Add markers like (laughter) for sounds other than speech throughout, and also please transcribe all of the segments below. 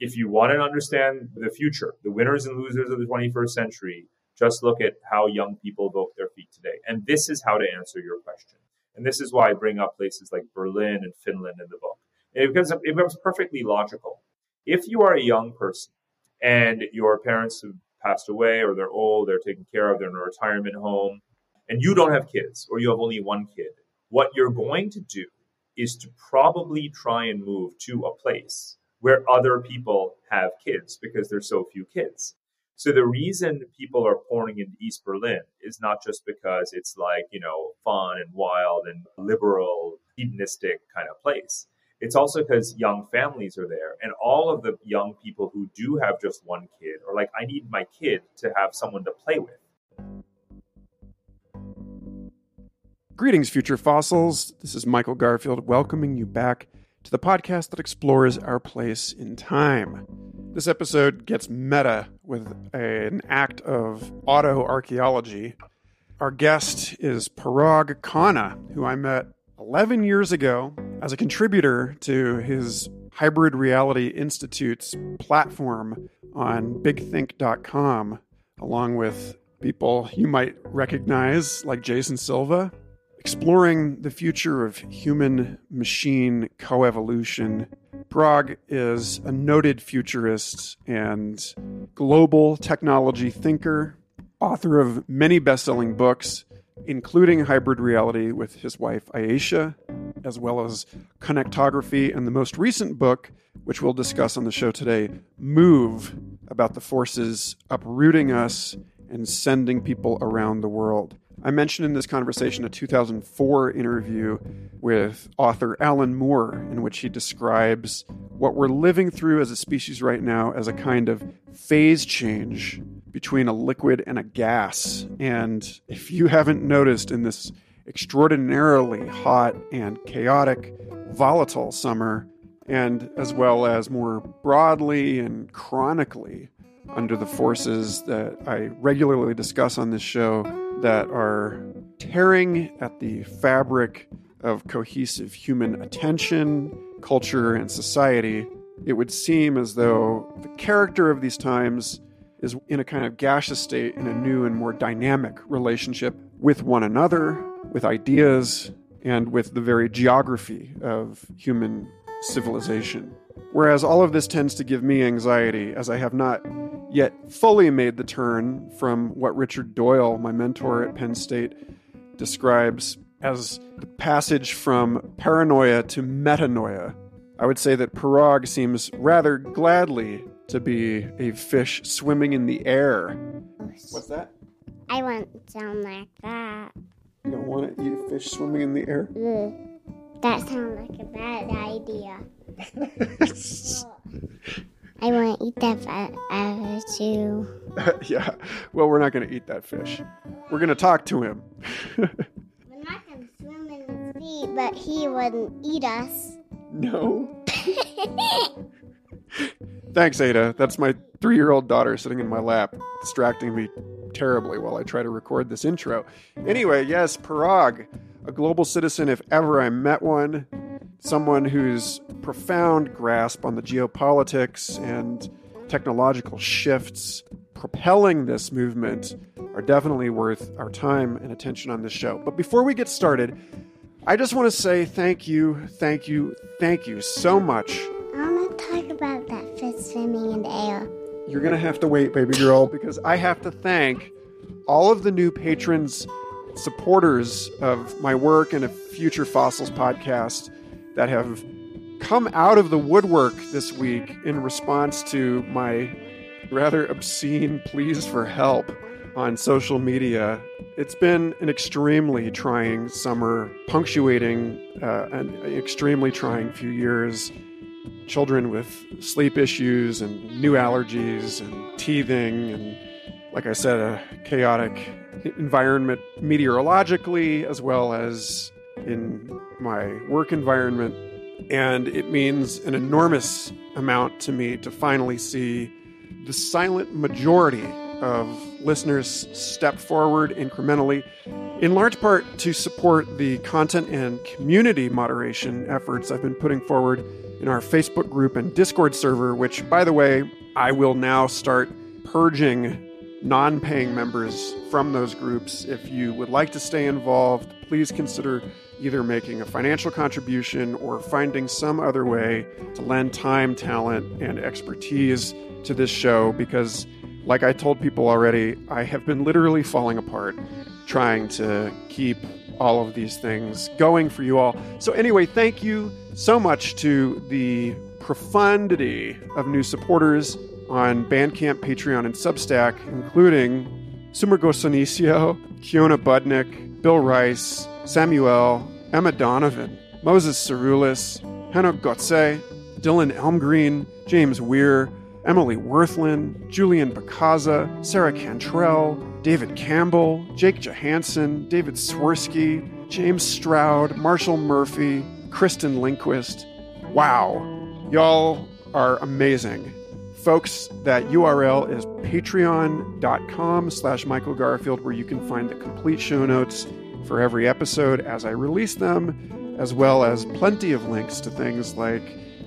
if you want to understand the future, the winners and losers of the 21st century, just look at how young people vote their feet today. And this is how to answer your question. And this is why I bring up places like Berlin and Finland in the book. It becomes, it becomes perfectly logical. If you are a young person and your parents have passed away or they're old, they're taken care of, they're in a retirement home, and you don't have kids or you have only one kid, what you're going to do is to probably try and move to a place where other people have kids because there's so few kids. So the reason people are pouring into East Berlin is not just because it's like, you know, fun and wild and liberal, hedonistic kind of place. It's also because young families are there and all of the young people who do have just one kid are like, I need my kid to have someone to play with. Greetings, future fossils. This is Michael Garfield welcoming you back to the podcast that explores our place in time. This episode gets meta with an act of autoarchaeology. Our guest is Parag Khanna, who I met 11 years ago as a contributor to his Hybrid Reality Institute's platform on bigthink.com, along with people you might recognize like Jason Silva exploring the future of human machine coevolution. Parag is a noted futurist and global technology thinker, author of many best selling books, including Hybrid Reality with his wife Ayesha, as well as Connectography, and the most recent book, which we'll discuss on the show today, Move, about the forces uprooting us and sending people around the world. I mentioned in this conversation a 2004 interview with author Alan Moore, in which he describes what we're living through as a species right now as a kind of phase change between a liquid and a gas. And if you haven't noticed in this extraordinarily hot and chaotic, volatile summer, and as well as more broadly and chronically under the forces that I regularly discuss on this show that are tearing at the fabric of cohesive human attention, culture, and society, it would seem as though the character of these times is in a kind of gaseous state in a new and more dynamic relationship with one another, with ideas, and with the very geography of human civilization. Whereas all of this tends to give me anxiety, as I have not yet fully made the turn from what Richard Doyle, my mentor at Penn State, describes as the passage from paranoia to metanoia. I would say that Parag seems rather gladly to be a fish swimming in the air. What's that? I want sound like that. You don't want to eat a fish swimming in the air? That sounds like a bad idea. (laughs) I want to eat that fish too. (laughs) yeah. Well, we're not going to eat that fish. We're going to talk to him. (laughs) We're not going to swim in the sea, but he wouldn't eat us. No. Thanks, Ada. That's my three year old daughter sitting in my lap, distracting me terribly while I try to record this intro. Anyway, yes, Parag, a global citizen if ever I met one, someone whose profound grasp on the geopolitics and technological shifts propelling this movement are definitely worth our time and attention on this show. But before we get started, I just want to say thank you, thank you, thank you so much. I want to talk about that fish swimming in the air. You're going to have to wait, baby girl, because I have to thank all of the new patrons, supporters of my work and a Future Fossils podcast that have come out of the woodwork this week in response to my rather obscene pleas for help on social media. It's been an extremely trying summer, punctuating uh, an extremely trying few years. Children with sleep issues and new allergies and teething, and like I said, a chaotic environment meteorologically as well as in my work environment. And it means an enormous amount to me to finally see the silent majority of listeners step forward incrementally, in large part to support the content and community moderation efforts I've been putting forward in our Facebook group and Discord server, which, by the way, I will now start purging non paying members from those groups. If you would like to stay involved, please consider either making a financial contribution or finding some other way to lend time, talent, and expertise to this show because, like I told people already, I have been literally falling apart trying to keep all of these things going for you all. So, anyway, thank you so much to the profundity of new supporters on Bandcamp, Patreon, and Substack, including Sumergo Sonicio, Kiona Budnick, Bill Rice, Samuel, Emma Donovan, Moses Cerulis, Henok Gotze, Dylan Elmgreen, James Weir, Emily Worthland, Julian Bakaza, Sarah Cantrell, David Campbell, Jake Johansson, David Swirsky, James Stroud, Marshall Murphy, Kristen Lindquist. Wow, y'all are amazing. Folks, that URL is patreon.com slash Michael Garfield, where you can find the complete show notes for every episode as I release them, as well as plenty of links to things like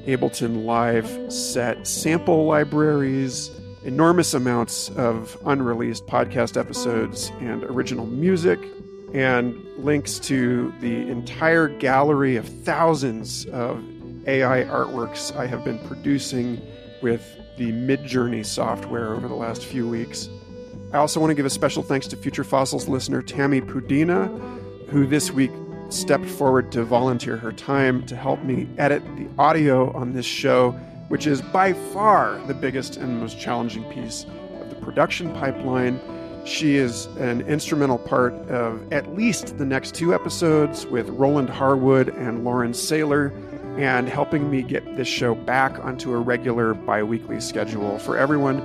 Ableton Live set sample libraries, enormous amounts of unreleased podcast episodes and original music, and links to the entire gallery of thousands of AI artworks I have been producing with the Midjourney software over the last few weeks. I also want to give a special thanks to Future Fossils listener Tammy Pudina, who this week stepped forward to volunteer her time to help me edit the audio on this show, which is by far the biggest and most challenging piece of the production pipeline. She is an instrumental part of at least the next two episodes with Roland Harwood and Lauren Saylor, and helping me get this show back onto a regular bi weekly schedule for everyone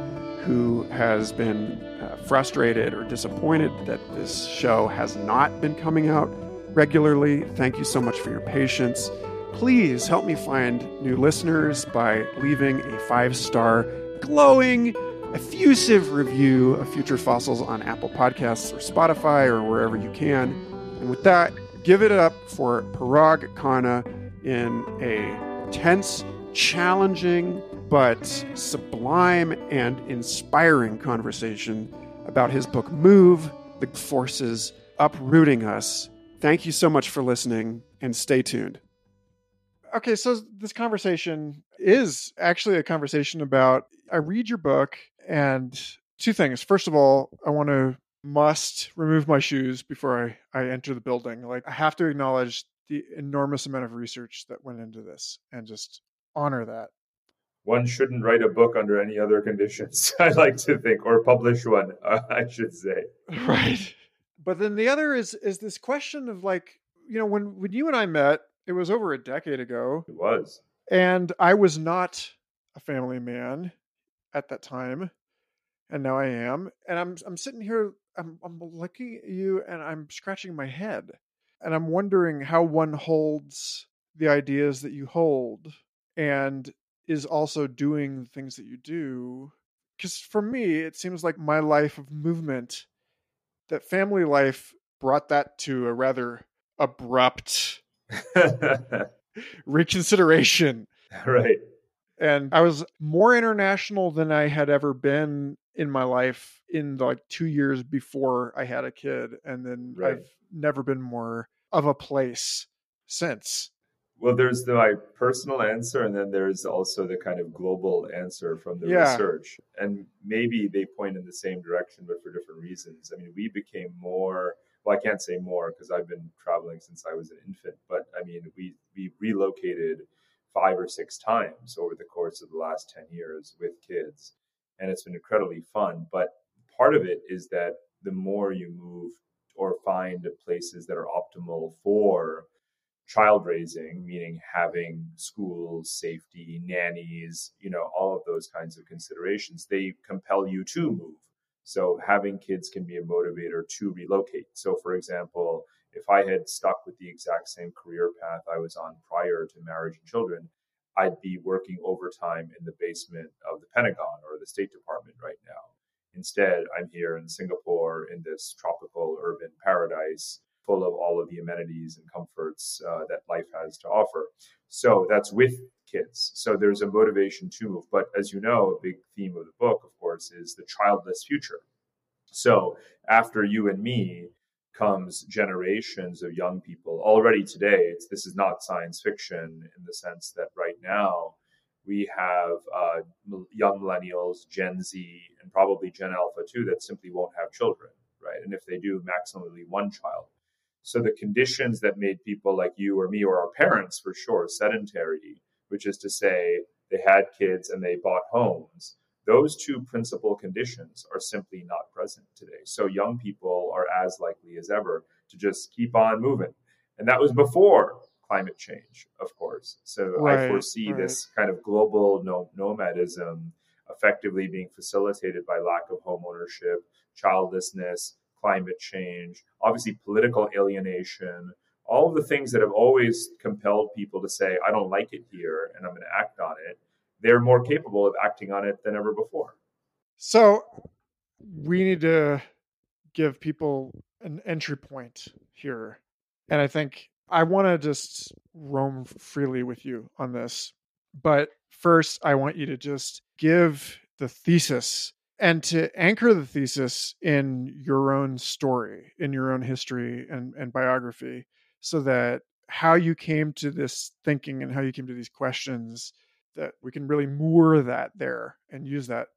who has been uh, frustrated or disappointed that this show has not been coming out regularly. Thank you so much for your patience. Please help me find new listeners by leaving a five star, glowing, effusive review of Future Fossils on Apple Podcasts or Spotify or wherever you can. And with that, give it up for Parag Khanna in a tense, challenging, but sublime and inspiring conversation about his book Move The Forces Uprooting Us. Thank you so much for listening and stay tuned. Okay, so this conversation is actually a conversation about I read your book and two things. First of all, I want to must remove my shoes before I, I enter the building. Like I have to acknowledge the enormous amount of research that went into this and just honor that. One shouldn't write a book under any other conditions, (laughs) I like to think, or publish one, (laughs) I should say. (laughs) Right. But then the other is is this question of like, you know, when when you and I met, it was over a decade ago. It was. And I was not a family man at that time. And now I am. And I'm I'm sitting here, I'm I'm looking at you and I'm scratching my head and I'm wondering how one holds the ideas that you hold and is also doing the things that you do. Because for me, it seems like my life of movement, that family life brought that to a rather abrupt (laughs) reconsideration. Right. And I was more international than I had ever been in my life in the, like two years before I had a kid. And then Right. I've never been more of a place since. Well, there's the my personal answer, and then there's also the kind of global answer from the Yeah. research. And maybe they point in the same direction, but for different reasons. I mean, we became more. Well, I can't say more because I've been traveling since I was an infant. But I mean, we we relocated five or six times over the course of the last ten years with kids, and it's been incredibly fun. But part of it is that the more you move or find places that are optimal for child raising, meaning having schools, safety, nannies, you know, all of those kinds of considerations, they compel you to move. So having kids can be a motivator to relocate. So, for example, if I had stuck with the exact same career path I was on prior to marriage and children, I'd be working overtime in the basement of the Pentagon or the State Department right now. Instead, I'm here in Singapore in this tropical urban paradise full of all of the amenities and comforts uh, that life has to offer. So that's with kids. So there's a motivation to move. But as you know, a big theme of the book, of course, is the childless future. So after you and me comes generations of young people. Already today, this is not science fiction in the sense that right now we have uh, young millennials, Gen Z, and probably Gen Alpha too that simply won't have children, right? And if they do, maximally one child. So the conditions that made people like you or me or our parents for sure sedentary, which is to say they had kids and they bought homes, those two principal conditions are simply not present today. So young people are as likely as ever to just keep on moving. And that was before climate change, of course. So right, I foresee right. this kind of global no- nomadism effectively being facilitated by lack of home ownership, childlessness, climate change, obviously political alienation, all of the things that have always compelled people to say, I don't like it here and I'm going to act on it. They're more capable of acting on it than ever before. So we need to give people an entry point here. And I think I want to just roam freely with you on this. But first, I want you to just give the thesis and to anchor the thesis in your own story, in your own history and, and biography, so that how you came to this thinking and how you came to these questions, that we can really moor that there and use that.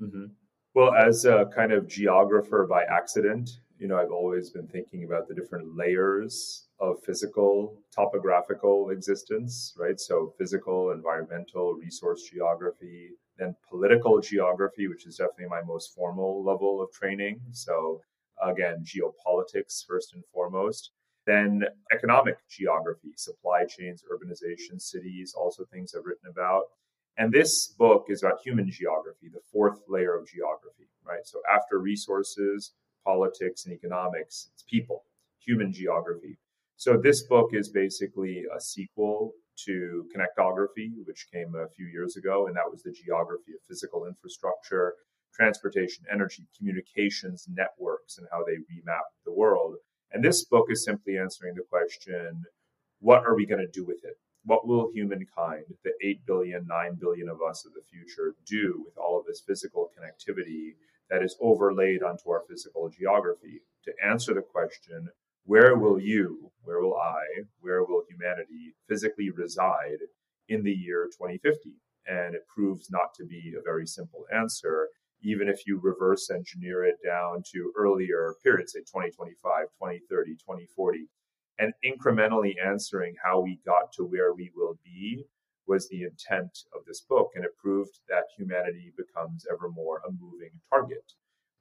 Mm-hmm. Well, as a kind of geographer by accident, you know, I've always been thinking about the different layers of physical topographical existence, right? So physical, environmental, resource geography, then political geography, which is definitely my most formal level of training. So again, geopolitics first and foremost. Then economic geography, supply chains, urbanization, cities, also things I've written about. And this book is about human geography, the fourth layer of geography, right? So after resources, politics, and economics, it's people, human geography. So this book is basically a sequel to Connectography, which came a few years ago, and that was the geography of physical infrastructure, transportation, energy, communications, networks, and how they remap the world. And this book is simply answering the question what are we going to do with it? What will humankind, the 8 billion, 9 billion of us of the future, do with all of this physical connectivity that is overlaid onto our physical geography? To answer the question, where will you, where will I, where will humanity physically reside in the year 2050? And it proves not to be a very simple answer, even if you reverse engineer it down to earlier periods, say 2025, 2030, 2040. And incrementally answering how we got to where we will be was the intent of this book. And it proved that humanity becomes ever more a moving target.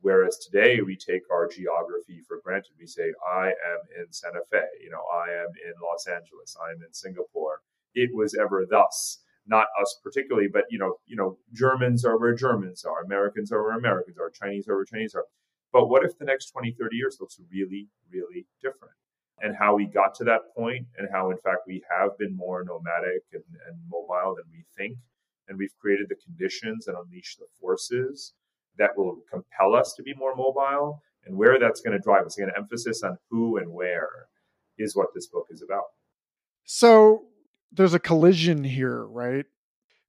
Whereas today we take our geography for granted. We say, I am in Santa Fe, you know, I am in Los Angeles, I am in Singapore. It was ever thus, not us particularly, but you know, you know, Germans are where Germans are, Americans are where Americans are, Chinese are where Chinese are. But what if the next 20, 30 years looks really, really different? And how we got to that point, and how, in fact, we have been more nomadic and, and mobile than we think. And we've created the conditions and unleashed the forces that will compel us to be more mobile and where that's going to drive us. Again, emphasis on who and where is what this book is about. So there's a collision here, right?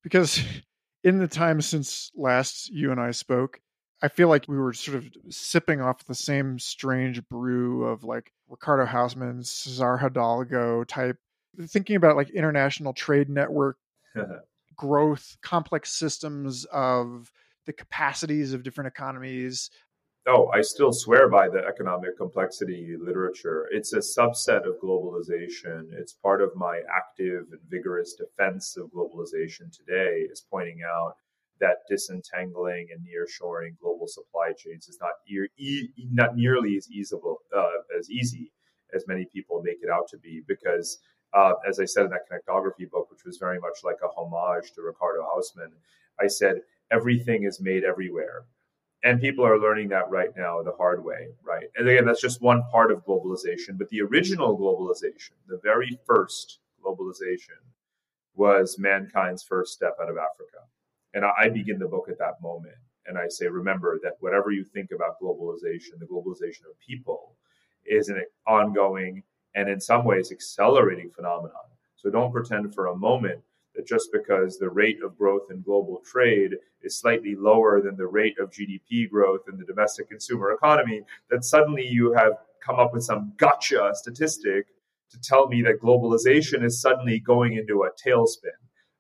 Because (laughs) in the time since last you and I spoke, I feel like we were sort of sipping off the same strange brew of like Ricardo Hausmann, Cesar Hidalgo type, thinking about like international trade network (laughs) growth, complex systems of the capacities of different economies. Oh, I still swear by the economic complexity literature. It's a subset of globalization. It's part of my active and vigorous defense of globalization today, is pointing out that disentangling and nearshoring global supply chains is not, e- not nearly as easable, uh, as easy as many people make it out to be because uh, as I said in that connectography book, which was very much like a homage to Ricardo Hausmann, I said everything is made everywhere. And people are learning that right now the hard way, right? And again, that's just one part of globalization. But the original globalization, the very first globalization, was mankind's first step out of Africa. And I begin the book at that moment. And I say, remember that whatever you think about globalization, the globalization of people, is an ongoing and in some ways accelerating phenomenon. So don't pretend for a moment that just because the rate of growth in global trade is slightly lower than the rate of GDP growth in the domestic consumer economy, that suddenly you have come up with some gotcha statistic to tell me that globalization is suddenly going into a tailspin,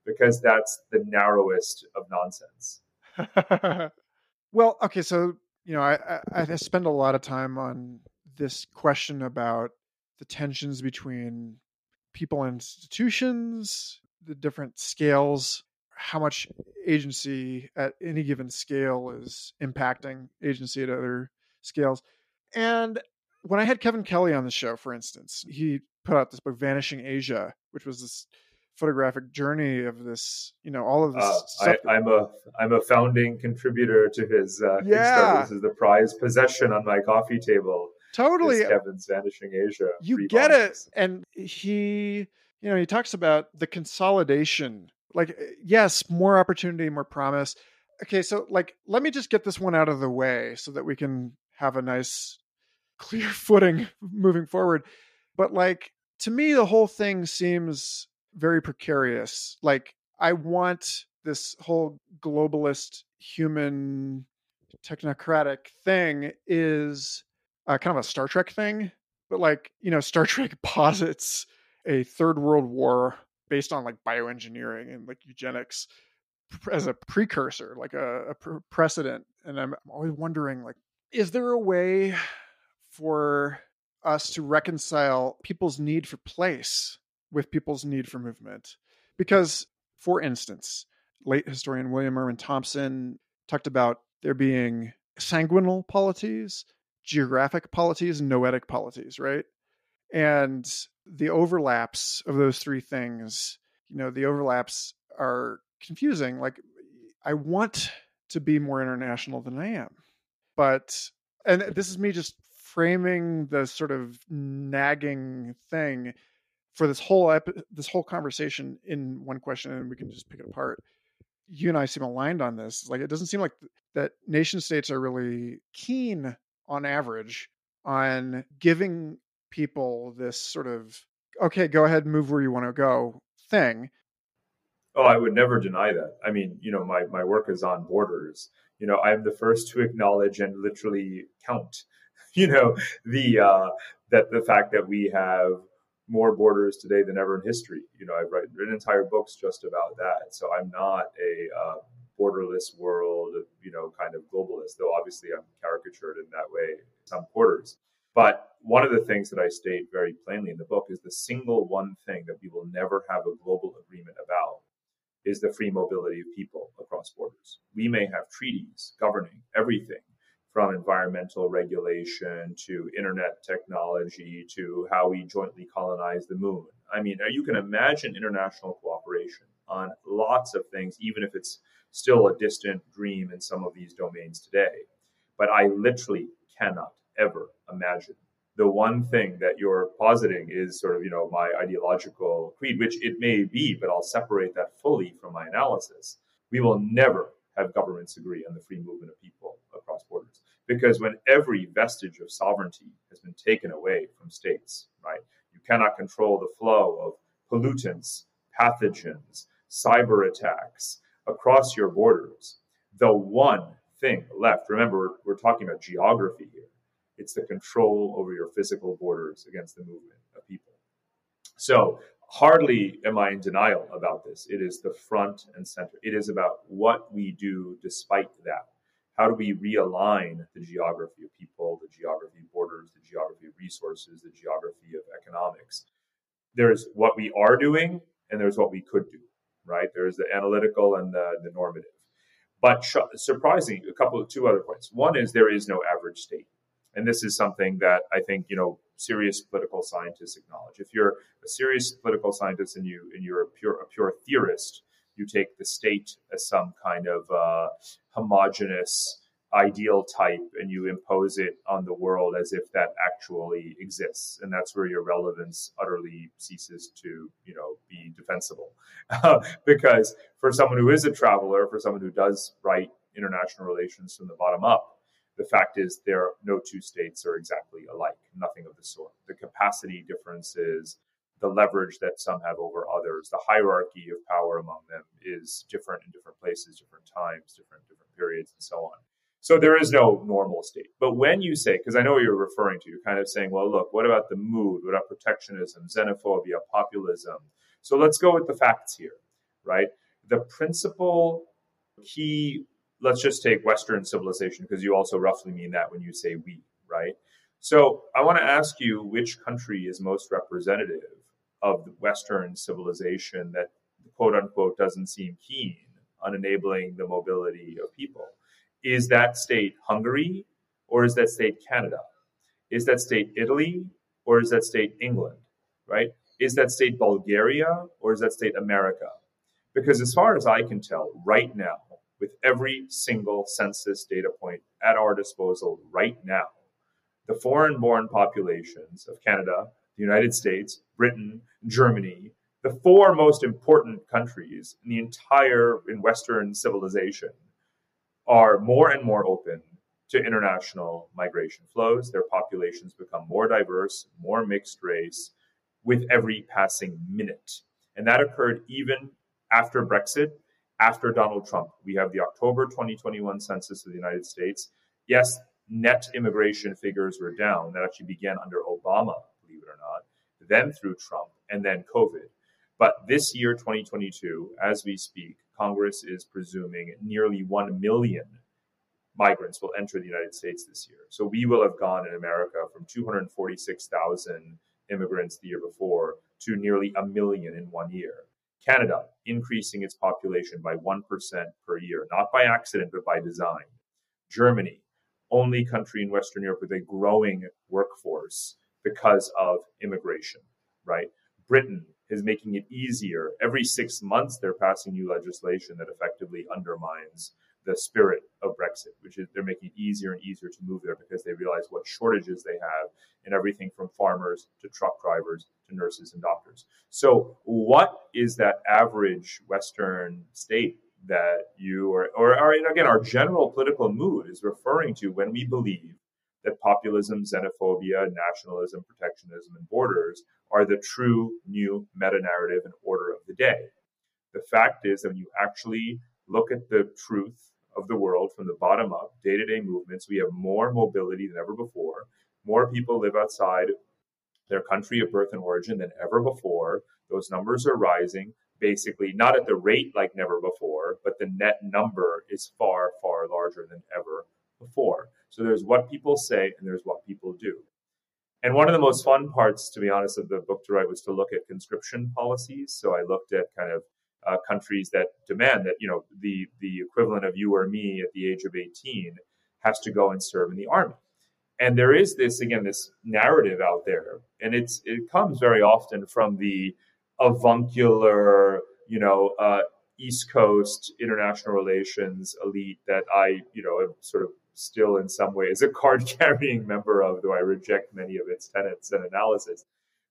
because that's the narrowest of nonsense. (laughs) well, okay, so you know, I, I, I spend a lot of time on this question about the tensions between people and institutions, the different scales, how much agency at any given scale is impacting agency at other scales. And when I had Kevin Kelly on the show, for instance, he put out this book, Vanishing Asia, which was this photographic journey of this, you know, all of this. Uh, I, am a I'm a founding contributor to his uh, yeah. This is the prized possession on my coffee table. Totally, Kevin's Vanishing Asia. You get it, and he, you know, he talks about the consolidation. Like, yes, more opportunity, more promise. Okay, so like, let me just get this one out of the way so that we can have a nice, clear (laughs) footing moving forward. But like, to me, the whole thing seems very precarious. Like I want this whole globalist human technocratic thing is uh, kind of a Star Trek thing, but like you know, Star (laughs) Trek posits a third world war based on like bioengineering and like eugenics as a precursor, like a, a precedent. And I'm always wondering, like, is there a way for us to reconcile people's need for place with people's need for movement. Because, for instance, late historian William Irwin Thompson talked about there being sanguinal polities, geographic polities, and noetic polities, right? And the overlaps of those three things, you know, the overlaps are confusing. Like, I want to be more international than I am. But, and this is me just framing the sort of nagging thing for this whole epi- this whole conversation in one question, and we can just pick it apart. You and I seem aligned on this. Like it doesn't seem like th- that nation states are really keen, on average, on giving people this sort of okay, go ahead move where you want to go thing. Oh, I would never deny that. I mean, you know, my, my work is on borders. You know, I'm the first to acknowledge and literally count, (laughs) you know, the uh, that the fact that we have more borders today than ever in history. You know, I've written entire books just about that. So I'm not a uh, borderless world, you know, kind of globalist, though obviously I'm caricatured in that way in some quarters. But one of the things that I state very plainly in the book is the single one thing that we will never have a global agreement about is the free mobility of people across borders. We may have treaties governing everything from environmental regulation to internet technology to how we jointly colonize the moon. I mean, you can imagine international cooperation on lots of things, even if it's still a distant dream in some of these domains today. But I literally cannot ever imagine the one thing that you're positing is sort of, you know, my ideological creed, which it may be, but I'll separate that fully from my analysis. We will never have governments agree on the free movement of people across borders. Because when every vestige of sovereignty has been taken away from states, right, you cannot control the flow of pollutants, pathogens, cyber attacks across your borders. The one thing left, remember, we're talking about geography here, it's the control over your physical borders against the movement of people. So hardly am I in denial about this. It is the front and center. It is about what we do despite that. How do we realign the geography of people, the geography of borders, the geography of resources, the geography of economics? There's what we are doing, and there's what we could do, right? There's the analytical and the, the normative. But sh- surprisingly, a couple of two other points. One is there is no average state. And this is something that I think, you know, serious political scientists acknowledge. If you're a serious political scientist and you and you're a pure a pure theorist, you take the state as some kind of uh, homogenous ideal type and you impose it on the world as if that actually exists and that's where your relevance utterly ceases to you know be defensible (laughs) because for someone who is a traveler for someone who does write international relations from the bottom up the fact is there are no two states are exactly alike, nothing of the sort. The capacity differences, the leverage that some have over others, the hierarchy of power among them is different in different places, different times, different different periods, and so on. So there is no normal state. But when you say, because I know what you're referring to, you're kind of saying, well, look, what about the mood? What about protectionism, xenophobia, populism? So let's go with the facts here, right? The principal key, let's just take Western civilization, because you also roughly mean that when you say we, right? So I want to ask you which country is most representative of the Western civilization that quote unquote doesn't seem keen on enabling the mobility of people. Is that state Hungary or is that state Canada? Is that state Italy or is that state England? Right? Is that state Bulgaria or is that state America? Because as far as I can tell, right now, with every single census data point at our disposal right now, the foreign born populations of Canada, the United States, Britain, Germany, the four most important countries in the entire in Western civilization are more and more open to international migration flows. Their populations become more diverse, more mixed race with every passing minute. And that occurred even after Brexit, after Donald Trump. We have the October 2021 census of the United States. Yes, net immigration figures were down. That actually began under Obama, it or not, then through Trump, and then COVID. But this year, 2022, as we speak, Congress is presuming nearly 1 million migrants will enter the United States this year. So we will have gone in America from 246,000 immigrants the year before to nearly a million in one year. Canada increasing its population by 1% per year, not by accident, but by design. Germany, only country in Western Europe with a growing workforce because of immigration, right? Britain is making it easier. Every six months, they're passing new legislation that effectively undermines the spirit of Brexit, which is they're making it easier and easier to move there because they realize what shortages they have in everything from farmers to truck drivers to nurses and doctors. So, what is that average Western state that you or, or, or again, our general political mood is referring to when we believe that populism, xenophobia, nationalism, protectionism, and borders are the true new meta narrative and order of the day. The fact is that when you actually look at the truth of the world from the bottom up, day to day movements, we have more mobility than ever before. More people live outside their country of birth and origin than ever before. Those numbers are rising, basically, not at the rate like never before, but the net number is far, far larger than ever before. So there's what people say and there's what people do. And one of the most fun parts, to be honest, of the book to write was to look at conscription policies. So I looked at kind of uh, countries that demand that you know the the equivalent of you or me at the age of 18 has to go and serve in the army. And there is this again this narrative out there, and it's it comes very often from the avuncular, you know, uh, East Coast international relations elite that I, you know, am sort of still in some ways a card (laughs) carrying member of, though I reject many of its tenets and analysis.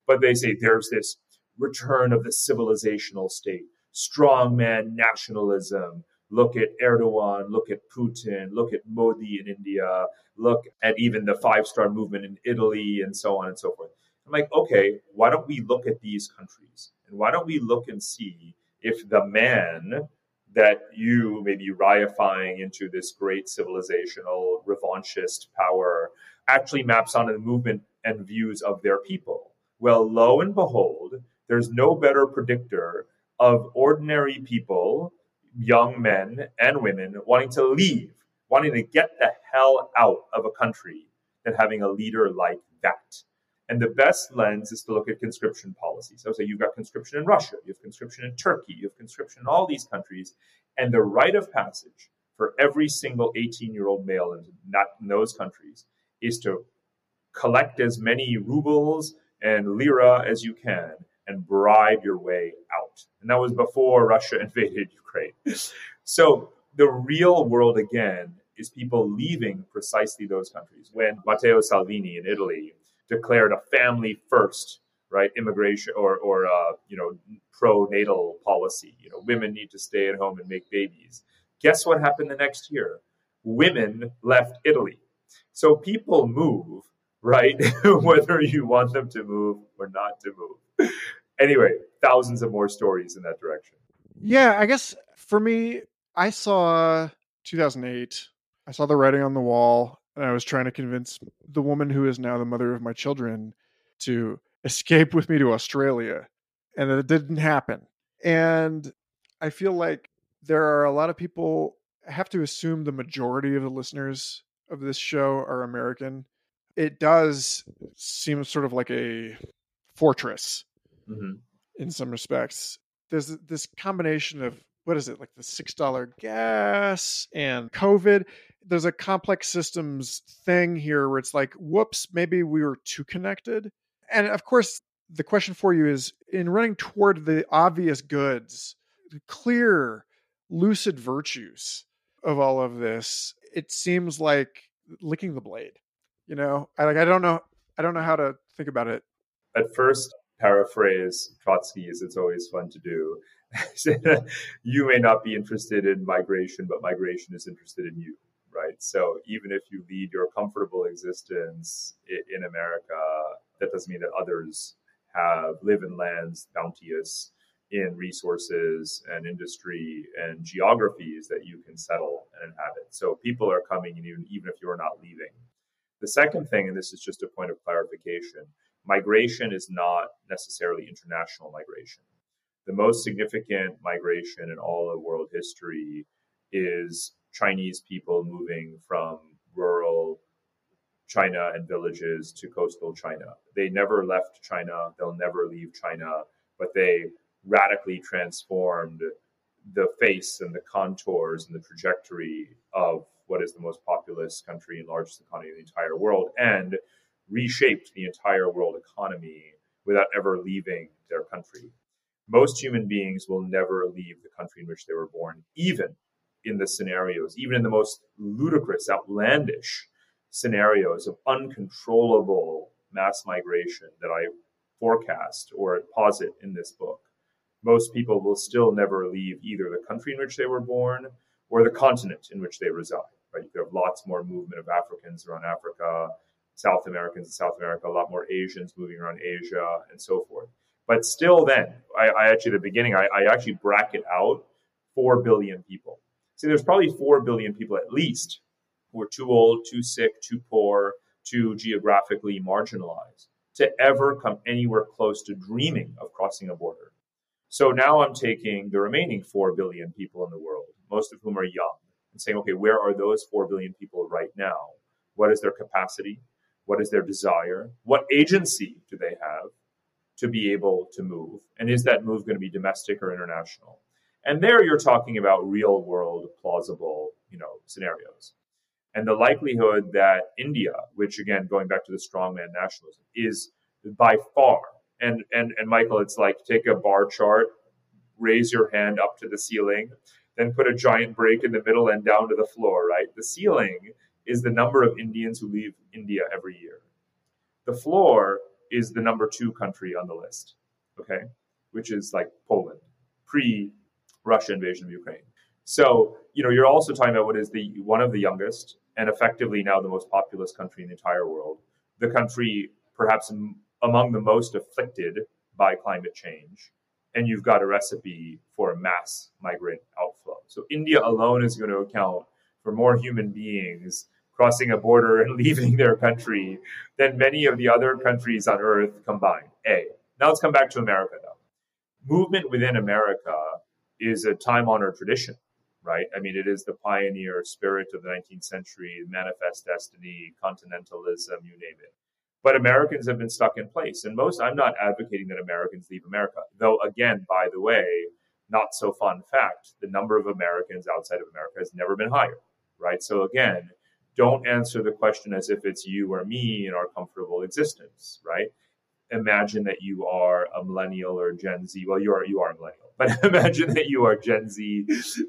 But they say there's this return of the civilizational state, strongman nationalism. Look at Erdogan, look at Putin, look at Modi in India, look at even the five star movement in Italy, and so on and so forth. I'm like, okay, why don't we look at these countries? And why don't we look and see if the man that you may be reifying into this great civilizational revanchist power actually maps onto the movement and views of their people. Well, lo and behold, there's no better predictor of ordinary people, young men and women, wanting to leave, wanting to get the hell out of a country than having a leader like that. And the best lens is to look at conscription policies. So say you've got conscription in Russia, you have conscription in Turkey, you have conscription in all these countries, and the rite of passage for every single 18 year old male in, not in those countries is to collect as many rubles and lira as you can and bribe your way out. And that was before Russia (laughs) invaded Ukraine. So the real world again is people leaving precisely those countries. When Matteo Salvini in Italy declared a family first, right, immigration or, or uh, you know, pro-natal policy. You know, women need to stay at home and make babies. Guess what happened the next year? Women left Italy. So people move, right? (laughs) Whether you want them to move or not to move. Anyway, thousands of more stories in that direction. Yeah, I guess for me, I saw 2008. I saw the writing on the wall, and I was trying to convince the woman who is now the mother of my children to escape with me to Australia. And it didn't happen. And I feel like there are a lot of people, I have to assume the majority of the listeners of this show are American. It does seem sort of like a fortress hmm in some respects. There's this combination of what is it like the six dollar gas and COVID. There's a complex systems thing here where it's like, whoops, maybe we were too connected. And of course, the question for you is in running toward the obvious goods, clear, lucid virtues of all of this, it seems like licking the blade. You know, I like I don't know I don't know how to think about it. At first, paraphrase Trotsky as it's always fun to do. (laughs) you may not be interested in migration, but migration is interested in you, right? So even if you lead your comfortable existence in America, that doesn't mean that others have live in lands bounteous in resources and industry and geographies that you can settle and inhabit. So people are coming even, even if you're not leaving. The second thing, and this is just a point of clarification, migration is not necessarily international migration. The most significant migration in all of world history is Chinese people moving from rural China and villages to coastal China. They never left China, they'll never leave China, but they radically transformed the face and the contours and the trajectory of what is the most populous country and largest economy in the entire world and reshaped the entire world economy without ever leaving their country. Most human beings will never leave the country in which they were born, even in the scenarios, even in the most ludicrous, outlandish scenarios of uncontrollable mass migration that I forecast or posit in this book. Most people will still never leave either the country in which they were born or the continent in which they reside. Right? You could have lots more movement of Africans around Africa, South Americans in South America, a lot more Asians moving around Asia, and so forth. But still, then, I, I actually, at the beginning, I, I actually bracket out 4 billion people. See, there's probably 4 billion people at least who are too old, too sick, too poor, too geographically marginalized to ever come anywhere close to dreaming of crossing a border. So now I'm taking the remaining 4 billion people in the world, most of whom are young, and saying, okay, where are those 4 billion people right now? What is their capacity? What is their desire? What agency do they have to be able to move? And is that move going to be domestic or international? And there you're talking about real world plausible, you know, scenarios. And the likelihood that India, which again, going back to the strongman nationalism, is by far, and, and, and Michael, it's like take a bar chart, raise your hand up to the ceiling, then put a giant break in the middle and down to the floor, right? The ceiling is the number of Indians who leave India every year. The floor is the number two country on the list, okay, which is like Poland, pre Russia invasion of Ukraine. So, you know, you're also talking about what is the one of the youngest and effectively now the most populous country in the entire world, the country perhaps among the most afflicted by climate change. And you've got a recipe for a mass migrant outflow. So India alone is going to account for more human beings crossing a border and (laughs) leaving their country than many of the other countries on earth combined. A. Now let's come back to America, though. Movement within America is a time honored tradition, right? I mean, it is the pioneer spirit of the 19th century, manifest destiny, continentalism, you name it. But Americans have been stuck in place. And most, I'm not advocating that Americans leave America. Though, again, by the way, not so fun fact, the number of Americans outside of America has never been higher, right? So, again, don't answer the question as if it's you or me in our comfortable existence, right? Imagine that you are a millennial or Gen Z. Well, you are you are a millennial, but (laughs) imagine that you are Gen Z,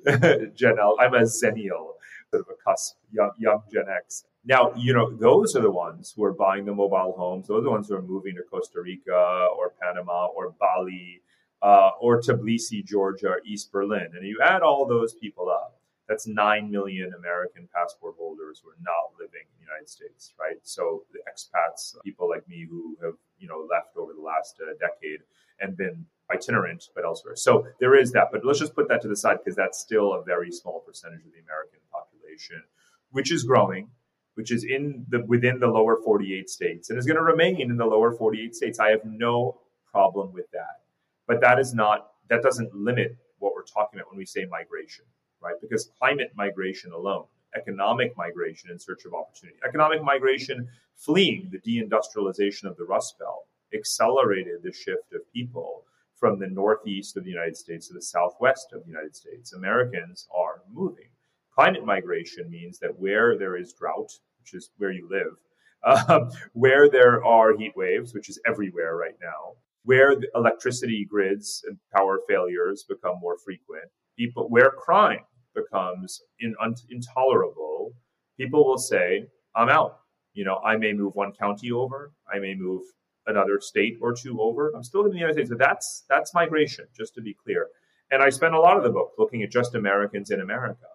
(laughs) Gen L. I'm a Zennial, sort of a cusp, young, young Gen X. Now, you know, those are the ones who are buying the mobile homes. Those are the ones who are moving to Costa Rica or Panama or Bali uh, or Tbilisi, Georgia, or East Berlin. And you add all those people up, that's 9 million American passport holders who are not living in the United States, right? So the expats, people like me who have, you know, left over the last uh, decade and been itinerant, but elsewhere. So there is that, but let's just put that to the side because that's still a very small percentage of the American population, which is growing, which is in the within the lower 48 states and is going to remain in the lower 48 states. I have no problem with that. But that is not that doesn't limit what we're talking about when we say migration, right? Because climate migration alone, economic migration in search of opportunity, economic migration fleeing the deindustrialization of the Rust Belt accelerated the shift of people from the northeast of the United States to the southwest of the United States. Americans are moving. Climate migration means that where there is drought, which is where you live, uh, (laughs) where there are heat waves, which is everywhere right now, where electricity grids and power failures become more frequent, people where crime becomes in, un, intolerable, people will say, "I'm out." You know, I may move one county over, I may move another state or two over. I'm still in the United States, but that's that's migration, just to be clear. And I spent a lot of the book looking at just Americans in America,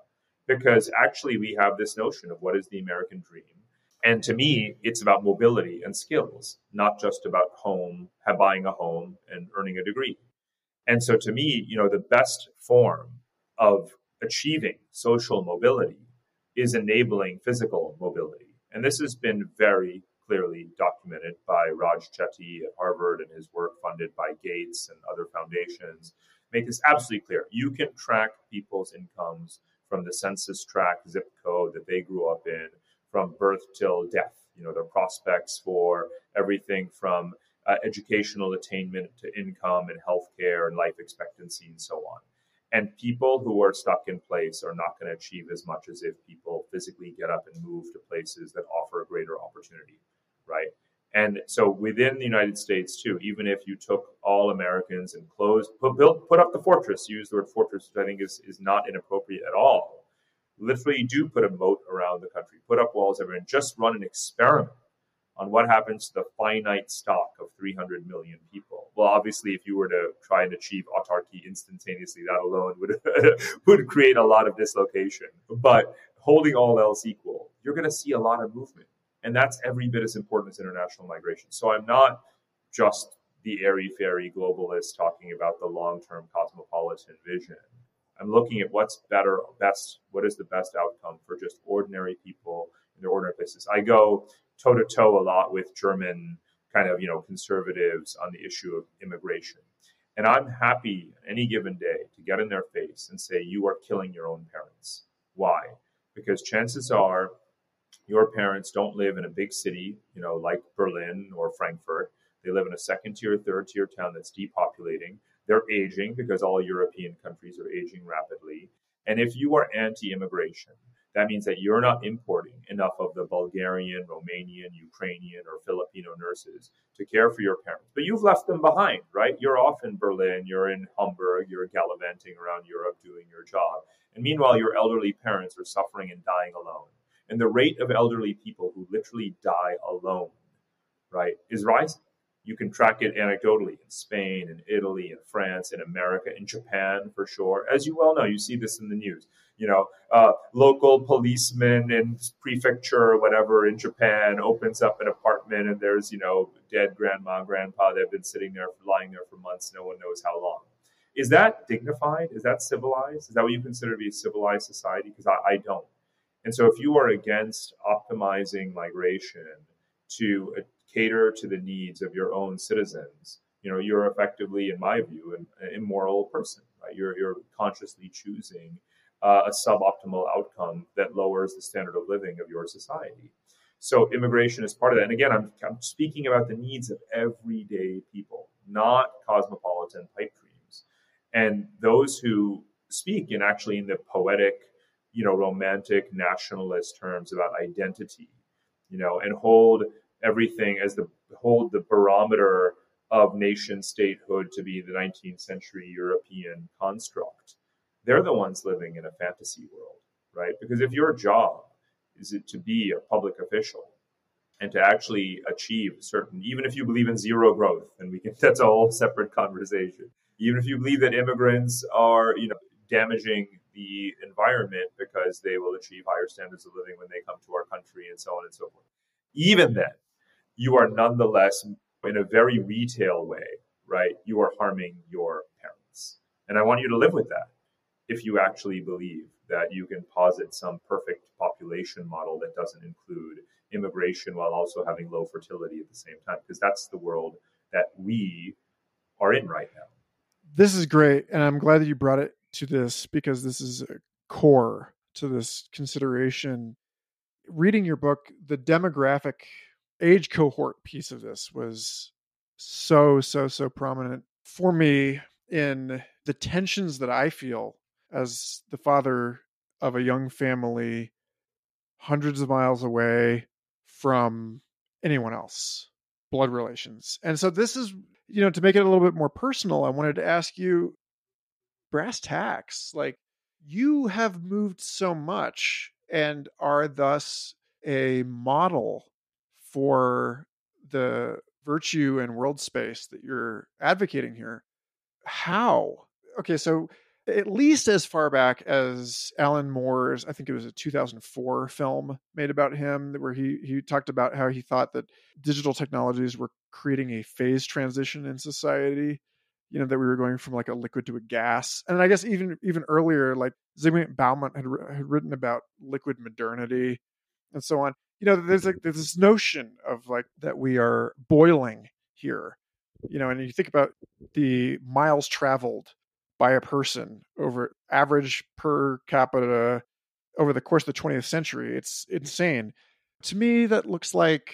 because actually we have this notion of what is the American dream. And to me, it's about mobility and skills, not just about home, buying a home and earning a degree. And so to me, you know, the best form of achieving social mobility is enabling physical mobility. And this has been very clearly documented by Raj Chetty at Harvard and his work funded by Gates and other foundations. Make this absolutely clear. You can track people's incomes from the census tract zip code that they grew up in from birth till death. You know, their prospects for everything from uh, educational attainment to income and healthcare and life expectancy and so on. And people who are stuck in place are not going to achieve as much as if people physically get up and move to places that offer a greater opportunity, right? And so within the United States too, even if you took all Americans and closed, put, built, put up the fortress, use the word fortress, which I think is, is not inappropriate at all. Literally do put a moat around the country, put up walls everywhere, and just run an experiment on what happens to the finite stock of 300 million people. Well, obviously, if you were to try and achieve autarky instantaneously, that alone would (laughs) would create a lot of dislocation. But holding all else equal, you're going to see a lot of movement, and that's every bit as important as international migration. So I'm not just the airy fairy globalist talking about the long term cosmopolitan vision. I'm looking at what's better, best, what is the best outcome for just ordinary people in their ordinary places. I go toe to toe a lot with German kind of you know conservatives on the issue of immigration. And I'm happy any given day to get in their face and say, you are killing your own parents. Why? Because chances are your parents don't live in a big city, you know, like Berlin or Frankfurt. They live in a second tier, third tier town that's depopulating. They're aging because all European countries are aging rapidly. And if you are anti immigration, that means that you're not importing enough of the Bulgarian, Romanian, Ukrainian, or Filipino nurses to care for your parents. But you've left them behind, right? You're off in Berlin, you're in Hamburg, you're gallivanting around Europe doing your job. And meanwhile, your elderly parents are suffering and dying alone. And the rate of elderly people who literally die alone, right, is rising. You can track it anecdotally in Spain, in Italy, in France, in America, in Japan for sure. As you well know, you see this in the news. You know, uh, local policeman in prefecture or whatever in Japan opens up an apartment and there's, you know, dead grandma, grandpa. They've been sitting there, lying there for months. No one knows how long. Is that dignified? Is that civilized? Is that what you consider to be a civilized society? Because I, I don't. And so if you are against optimizing migration to cater to the needs of your own citizens, you know, you're effectively, in my view, an, an immoral person. Right? You're you're consciously choosing uh, a suboptimal outcome that lowers the standard of living of your society. So immigration is part of that. And again, I'm, I'm speaking about the needs of everyday people, not cosmopolitan pipe dreams. And those who speak in actually in the poetic, you know, romantic nationalist terms about identity, you know, and hold everything as the hold the barometer of nation statehood to be the 19th century European construct. They're the ones living in a fantasy world, right? Because if your job is it to be a public official and to actually achieve certain, even if you believe in zero growth, and we can, (laughs) that's a whole separate conversation. Even if you believe that immigrants are, you know, damaging the environment because they will achieve higher standards of living when they come to our country and so on and so forth. Even then, you are nonetheless, in a very retail way, right? You are harming your parents. And I want you to live with that if you actually believe that you can posit some perfect population model that doesn't include immigration while also having low fertility at the same time, because that's the world that we are in right now. This is great. And I'm glad that you brought it to this because this is core to this consideration. Reading your book, the demographic age cohort piece of this was so, so, so prominent for me in the tensions that I feel as the father of a young family hundreds of miles away from anyone else blood relations. And so this is you know to make it a little bit more personal i wanted to ask you brass tacks like you have moved so much and are thus a model for the virtue and world space that you're advocating here. How? Okay so at least as far back as Alan Moore's, I think it was a 2004 film made about him, where he he talked about how he thought that digital technologies were creating a phase transition in society. You know that we were going from like a liquid to a gas, and I guess even even earlier, like Zygmunt Bauman had had written about liquid modernity and so on. You know, there's like there's this notion of like that we are boiling here. You know, and you think about the miles traveled by a person over average per capita over the course of the 20th century. It's mm. insane. To me, that looks like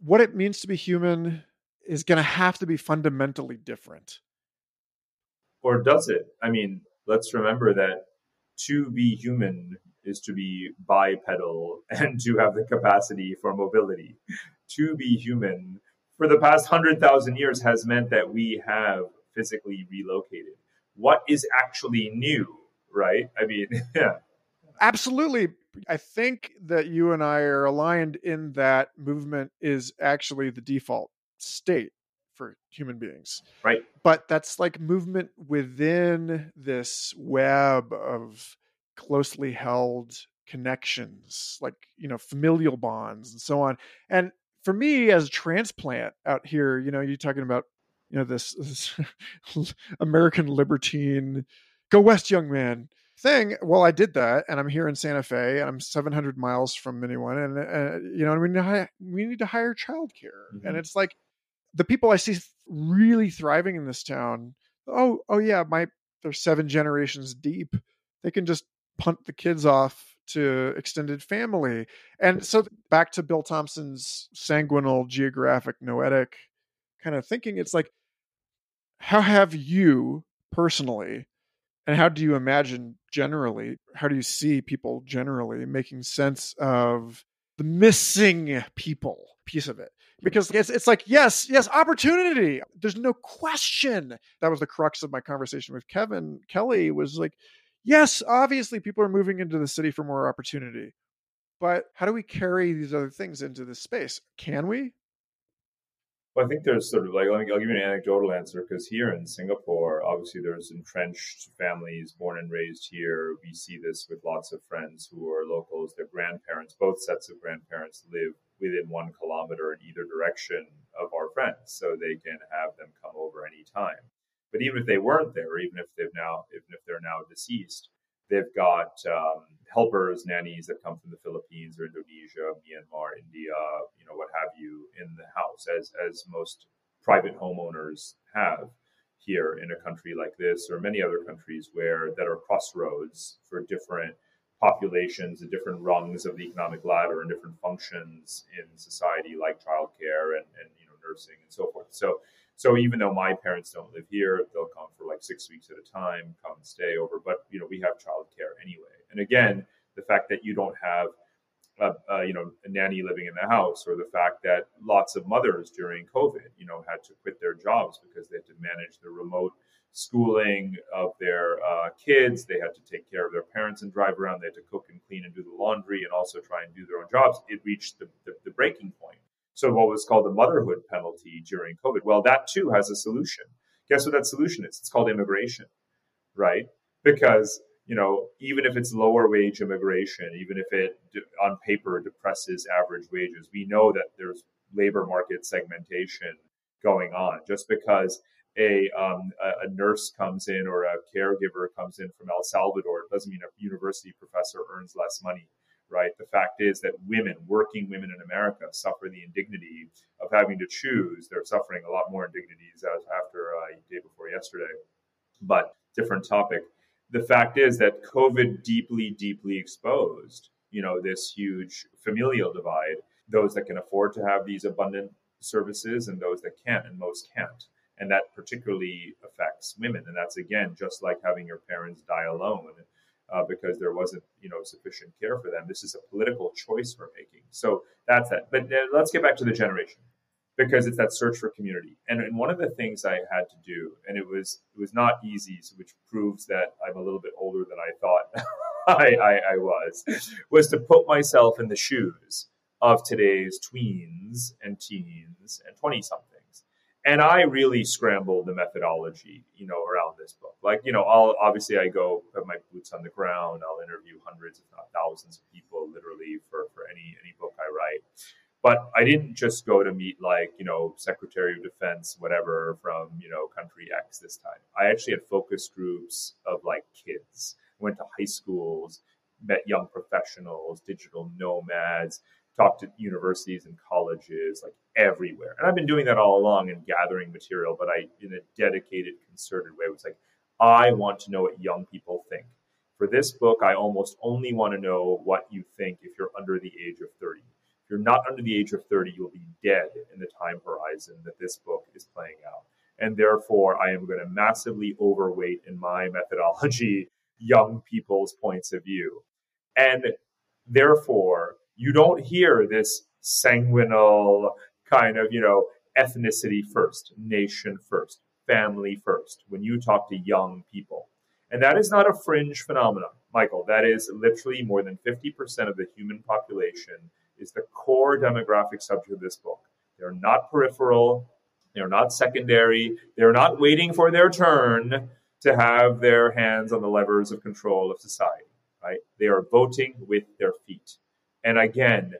what it means to be human is going to have to be fundamentally different. Or does it? I mean, let's remember that to be human is to be bipedal (laughs) and to have the capacity for mobility. To be human for the past 100,000 years has meant that we have physically relocated what is actually new, right? I mean, (laughs) yeah. Absolutely. I think that you and I are aligned in that movement is actually the default state for human beings. Right. But that's like movement within this web of closely held connections, like, you know, familial bonds and so on. And for me as a transplant out here, you know, you're talking about you know this, this (laughs) American libertine go west young man thing. Well, I did that, and I'm here in Santa Fe, and I'm 700 miles from anyone, and uh, you know, we need to, we need to hire childcare, mm-hmm. and it's like the people I see really thriving in this town. Oh, oh yeah, my they're seven generations deep. They can just punt the kids off to extended family, and so back to Bill Thompson's sanguinal geographic noetic kind of thinking. It's like how have you personally and how do you imagine generally how do you see people generally making sense of the missing people piece of it? Because it's it's like yes yes opportunity. There's no question. That was the crux of my conversation with Kevin Kelly was like yes obviously people are moving into the city for more opportunity but how do we carry these other things into this space? Can we well, I think there's sort of like, I'll give you an anecdotal answer because here in Singapore, obviously there's entrenched families born and raised here. We see this with lots of friends who are locals. Their grandparents, both sets of grandparents, live within one kilometer in either direction of our friends, so they can have them come over anytime. But even if they weren't there, even if they've now, even if they're now deceased, they've got um, helpers, nannies that come from the Philippines or Indonesia, Myanmar, India, you know, what have you, in the house, as as most private homeowners have here in a country like this or many other countries where that are crossroads for different populations and different rungs of the economic ladder and different functions in society like childcare and, and you know nursing and so forth. So so even though my parents don't live here, they'll come for like six weeks at a time, come and stay over. But you know, we have childcare anyway. And again, the fact that you don't have a, a, you know a nanny living in the house, or the fact that lots of mothers during COVID, you know, had to quit their jobs because they had to manage the remote schooling of their uh, kids. They had to take care of their parents and drive around. They had to cook and clean and do the laundry, and also try and do their own jobs. It reached the, the, the breaking point so what was called the motherhood penalty during COVID. Well, that too has a solution. Guess what that solution is? It's called immigration, right? Because you know, even if it's lower wage immigration, even if it on paper depresses average wages, we know that there's labor market segmentation going on. Just because a, um, a, nurse comes in or a caregiver comes in from El Salvador, doesn't mean a university professor earns less money, right? The fact is that women, working women in America, suffer the indignity of having to choose. They're suffering a lot more indignities as after uh, day before yesterday, but different topic. The fact is that COVID deeply, deeply exposed, you know, this huge familial divide. Those that can afford to have these abundant services and those that can't, and most can't and that particularly affects women. And that's again just like having your parents die alone uh, because there wasn't you know sufficient care for them. This is a political choice we're making. So that's that. But let's get back to the generation because it's that search for community. And, and one of the things I had to do, and it was it was not easy, which proves that I'm a little bit older than I thought (laughs) I, I, I was, was to put myself in the shoes of today's tweens and teens and 20 something and I really scrambled the methodology, you know, around this book. Like, you know, I'll obviously I go put my boots on the ground. I'll interview hundreds, if not thousands, of people, literally for for any any book I write. But I didn't just go to meet like you know Secretary of Defense, whatever from you know country X this time. I actually had focus groups of like kids. Went to high schools, met young professionals, digital nomads, talked to universities and colleges, like everywhere. And I've been doing that all along and gathering material, but I, in a dedicated, concerted way, was like, I want to know what young people think. For this book, I almost only want to know what you think if you're under the age of 30. If you're not under the age of 30, you'll be dead in the time horizon that this book is playing out. And therefore, I am going to massively overweight in my methodology young people's points of view. And therefore, you don't hear this sanguinal kind of, you know, ethnicity first, nation first, family first when you talk to young people. And that is not a fringe phenomenon, Michael. That is literally more than 50% of the human population is the core demographic subject of this book. They're not peripheral, they're not secondary, they're not waiting for their turn to have their hands on the levers of control of society, right? They are voting with their feet. And again,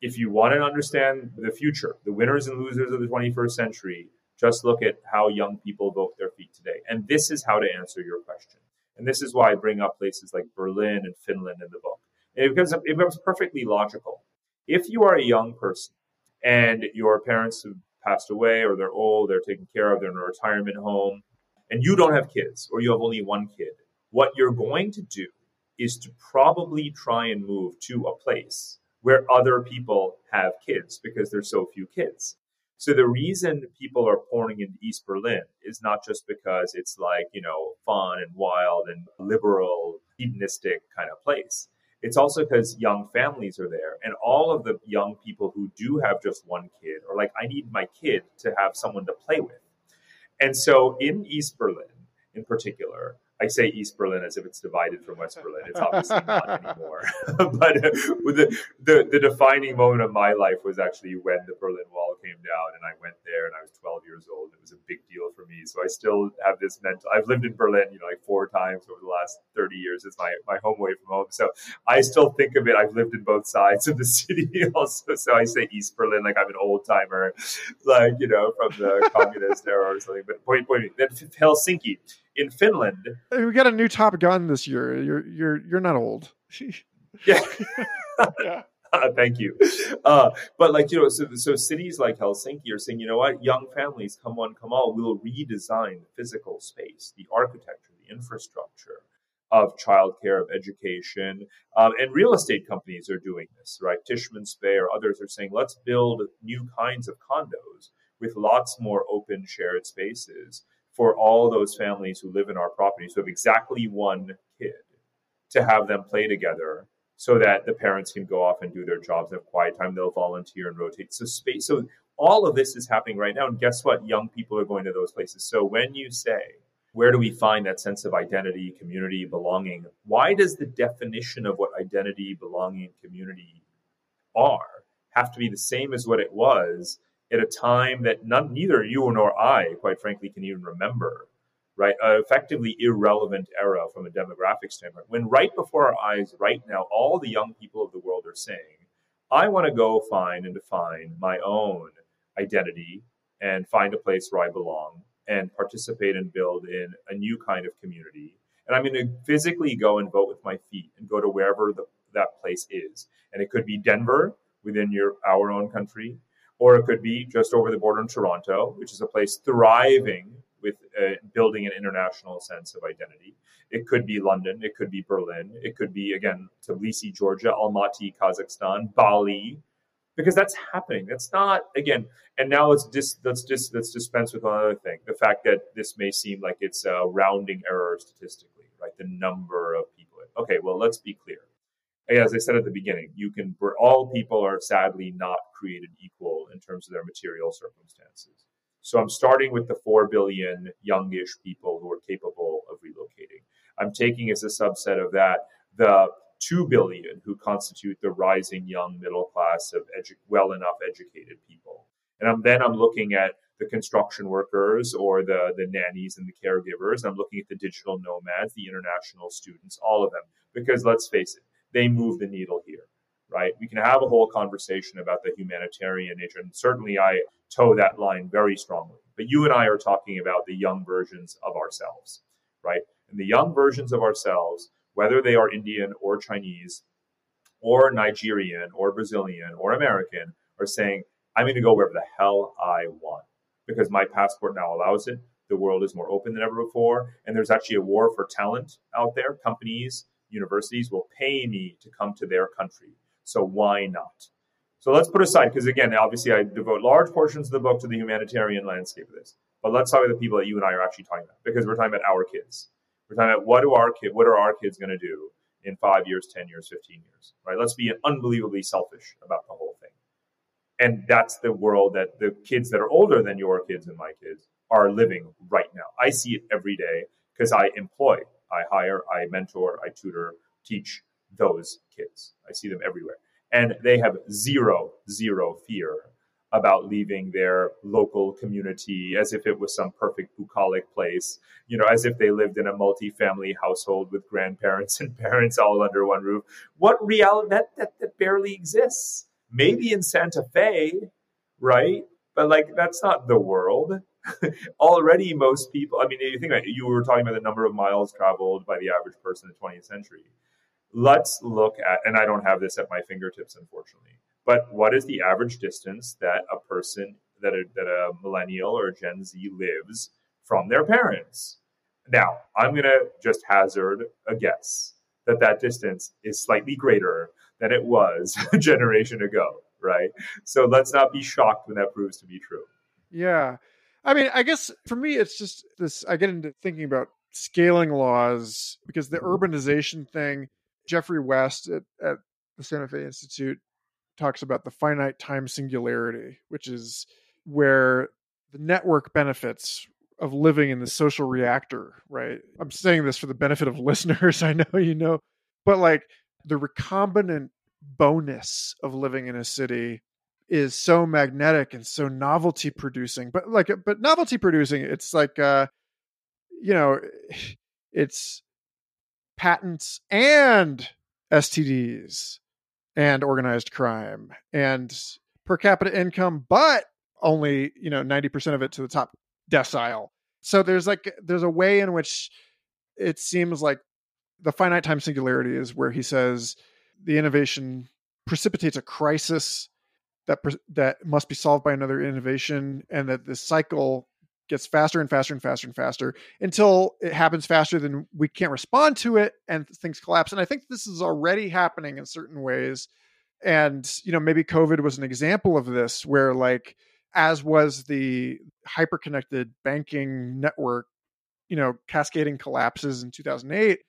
if you want to understand the future, the winners and losers of the 21st century, just look at how young people vote their feet today. And this is how to answer your question. And this is why I bring up places like Berlin and Finland in the book. And it becomes, it becomes perfectly logical. If you are a young person and your parents have passed away or they're old, they're taken care of, they're in a retirement home, and you don't have kids or you have only one kid, what you're going to do is to probably try and move to a place where other people have kids because there's so few kids. So the reason people are pouring into East Berlin is not just because it's like, you know, fun and wild and liberal, hedonistic kind of place. It's also because young families are there and all of the young people who do have just one kid are like, I need my kid to have someone to play with. And so in East Berlin in particular, I say East Berlin as if it's divided from West Berlin. It's obviously not anymore. (laughs) but the, the, the defining moment of my life was actually when the Berlin Wall came down, and I went there, and I was 12 years old. It was a big deal for me. So I still have this mental. I've lived in Berlin, you know, like four times over the last 30 years. It's my my home away from home. So I still think of it. I've lived in both sides of the (laughs) city also. So I say East Berlin like I'm an old timer, like you know, from the (laughs) communist era or something. But point point. Then Helsinki in Finland. We got a new Top Gun this year. You're you're you're not old. (laughs) yeah. (laughs) yeah. (laughs) Uh, thank you. Uh, but like you know, so so cities like Helsinki are saying, you know what, young families, come one, come all, we'll redesign the physical space, the architecture, the infrastructure of childcare, of education, um, and real estate companies are doing this, right? Tishman Speyer or others are saying, let's build new kinds of condos with lots more open shared spaces for all those families who live in our properties who have exactly one kid to have them play together so that the parents can go off and do their jobs have quiet time. They'll volunteer and rotate. So space. So all of this is happening right now. And guess what? Young people are going to those places. So when you say, where do we find that sense of identity, community, belonging? Why does the definition of what identity, belonging, and community are have to be the same as what it was at a time that none, neither you nor I, quite frankly, can even remember right? A effectively irrelevant era from a demographic standpoint. When right before our eyes, right now, all the young people of the world are saying, I want to go find and define my own identity and find a place where I belong and participate and build in a new kind of community. And I'm going to physically go and vote with my feet and go to wherever the, that place is. And it could be Denver within your our own country, or it could be just over the border in Toronto, which is a place thriving with uh, building an international sense of identity. It could be London, it could be Berlin, it could be again Tbilisi, Georgia, Almaty, Kazakhstan, Bali, because that's happening. That's not again. And now let's dis, let's dis, let's dispense with another thing: the fact that this may seem like it's a rounding error statistically, right? The number of people. Okay, well, let's be clear. As I said at the beginning, you can all people are sadly not created equal in terms of their material circumstances. So I'm starting with the 4 billion youngish people who are capable of relocating. I'm taking as a subset of that the 2 billion who constitute the rising young middle class of edu- well enough educated people. And I'm, then I'm looking at the construction workers or the, the nannies and the caregivers. I'm looking at the digital nomads, the international students, all of them. Because let's face it, they move the needle here, right? We can have a whole conversation about the humanitarian nature. And certainly I toe that line very strongly. But you and I are talking about the young versions of ourselves, right? And the young versions of ourselves whether they are Indian or Chinese or Nigerian or Brazilian or American, are saying, I'm going to go wherever the hell I want because my passport now allows it. The world is more open than ever before. And there's actually a war for talent out there. Companies, universities will pay me to come to their country. So why not? So let's put aside, because again, obviously I devote large portions of the book to the humanitarian landscape of this. But let's talk about the people that you and I are actually talking about, because we're talking about our kids. We're talking about what do our kid, what are our kids going to do in five years, ten years, fifteen years, right? Let's be unbelievably selfish about the whole thing, and that's the world that the kids that are older than your kids and my kids are living right now. I see it every day because I employ, I hire, I mentor, I tutor, teach those kids. I see them everywhere, and they have zero, zero fear about leaving their local community as if it was some perfect bucolic place, you know, as if they lived in a multi-family household with grandparents (laughs) and parents all under one roof. What reality that, that, that barely exists. Maybe in Santa Fe, right? But like that's not the world. (laughs) Already most people I mean you think about it, you were talking about the number of miles traveled by the average person in the 20th century. Let's look at and I don't have this at my fingertips unfortunately but what is the average distance that a person, that a, that a millennial or Gen Z lives from their parents? Now, I'm going to just hazard a guess that that distance is slightly greater than it was (laughs) a generation ago, right? So let's not be shocked when that proves to be true. Yeah. I mean, I guess for me, it's just this I get into thinking about scaling laws because the mm-hmm. urbanization thing, Geoffrey West at, at the Santa Fe Institute talks about the finite time singularity, which is where the network benefits of living in the social reactor, right? I'm saying this for the benefit of (laughs) listeners. I know you know, but like the recombinant bonus of living in a city is so magnetic and so novelty producing. But like, but novelty producing, it's like, uh, you know, (sighs) it's patents and STDs and organized crime and per capita income, but only, you know, 90% of it to the top decile. So there's like, there's a way in which it seems like the finite time singularity is where he says the innovation precipitates a crisis that that must be solved by another innovation and that this cycle gets faster and faster and faster and faster until it happens faster than we can't respond to it and things collapse. And I think this is already happening in certain ways. And, you know, maybe COVID was an example of this where, like, as was the hyper-connected banking network, you know, cascading collapses in 2008.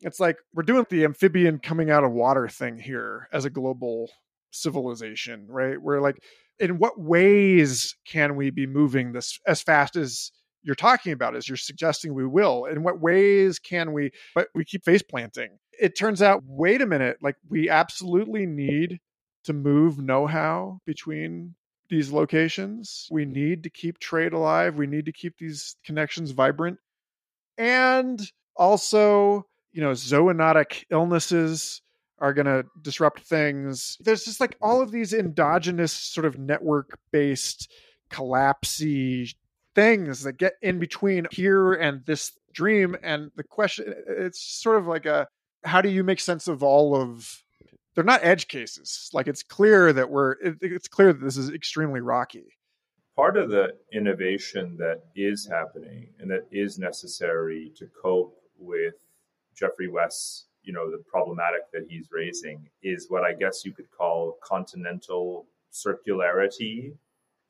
It's like we're doing the amphibian coming out of water thing here as a global civilization, right? We're like in what ways can we be moving this as fast as you're talking about as you're suggesting we will? In what ways can we but we keep face planting. It turns out wait a minute like we absolutely need to move know-how between these locations. We need to keep trade alive. We need to keep these connections vibrant. And also, you know, zoonotic illnesses are going to disrupt things. There's just like all of these endogenous sort of network based collapsy things that get in between here and this dream. And the question, it's sort of like a how do you make sense of all of they're not edge cases. Like it's clear that we're it, it's clear that this is extremely rocky. Part of the innovation that is happening and that is necessary to cope with Geoffrey West's you know the problematic that he's raising is what I guess you could call continental circularity.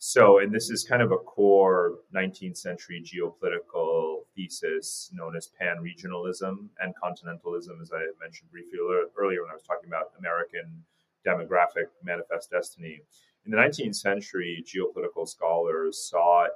So, and this is kind of a core 19th century geopolitical thesis known as pan regionalism and continentalism, as I mentioned briefly earlier when I was talking about American demographic manifest destiny. In the 19th century, geopolitical scholars sought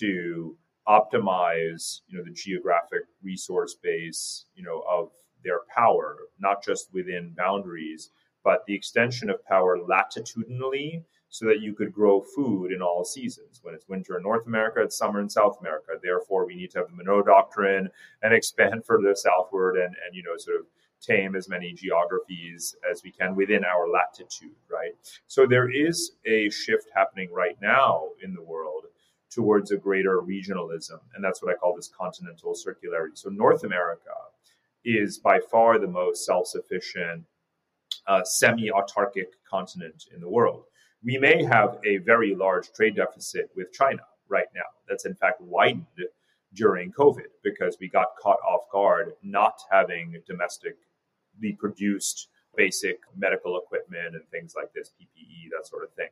to optimize, you know, the geographic resource base, you know, of their power, not just within boundaries, but the extension of power latitudinally so that you could grow food in all seasons. When it's winter in North America, it's summer in South America. Therefore, we need to have the Monroe Doctrine and expand (laughs) further southward and, and you know, sort of tame as many geographies as we can within our latitude, right? So there is a shift happening right now in the world towards a greater regionalism. And that's what I call this continental circularity. So North America is by far the most self sufficient, uh, semi autarkic continent in the world. We may have a very large trade deficit with China right now. That's in fact widened during COVID because we got caught off guard not having domestically produced basic medical equipment and things like this, PPE, that sort of thing.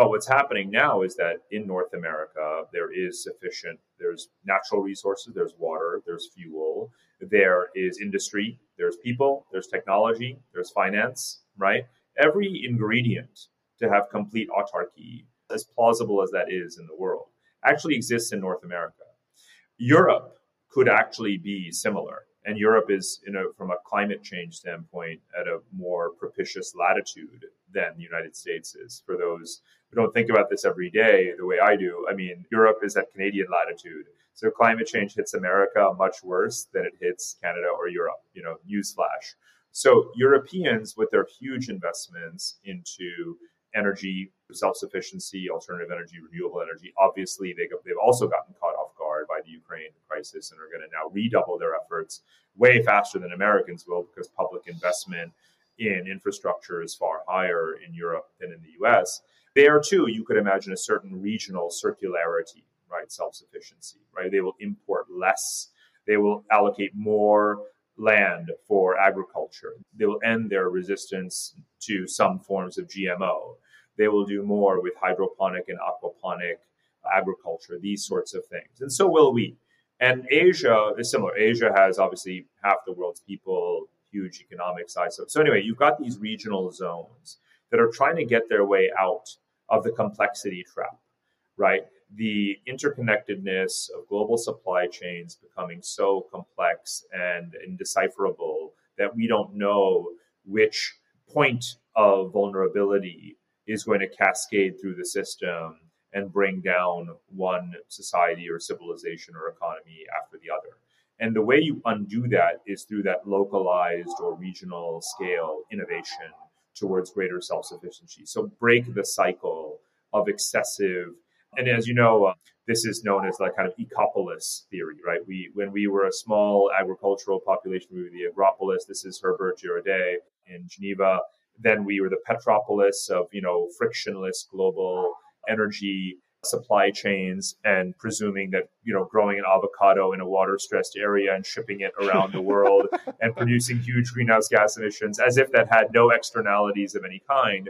But what's happening now is that in North America, there is sufficient, there's natural resources, there's water, there's fuel, there is industry, there's people, there's technology, there's finance, right? Every ingredient to have complete autarky, as plausible as that is in the world, actually exists in North America. Europe could actually be similar. And Europe is, you know, from a climate change standpoint, at a more propitious latitude than the United States is. For those who don't think about this every day the way I do, I mean, Europe is at Canadian latitude. So climate change hits America much worse than it hits Canada or Europe, you know, newsflash. So Europeans, with their huge investments into energy, self sufficiency, alternative energy, renewable energy. Obviously, they, they've also gotten caught off guard by the Ukraine crisis and are going to now redouble their efforts way faster than Americans will because public investment in infrastructure is far higher in Europe than in the US. There, too, you could imagine a certain regional circularity, right? Self sufficiency, right? They will import less, they will allocate more land for agriculture. They will end their resistance to some forms of GMO. They will do more with hydroponic and aquaponic agriculture, these sorts of things. And so will we. And Asia is similar. Asia has obviously half the world's people, huge economic size. So, so anyway, you've got these regional zones that are trying to get their way out of the complexity trap, right? the interconnectedness of global supply chains becoming so complex and indecipherable that we don't know which point of vulnerability is going to cascade through the system and bring down one society or civilization or economy after the other. And the way you undo that is through that localized or regional scale innovation towards greater self sufficiency. So break the cycle of excessive and as you know, uh, this is known as like kind of ecopolis theory, right? We when we were a small agricultural population, we were the agropolis. This is Herbert Girardet in Geneva. Then we were the petropolis of you know frictionless global energy supply chains and presuming that you know growing an avocado in a water stressed area and shipping it around the world (laughs) and producing huge greenhouse gas emissions as if that had no externalities of any kind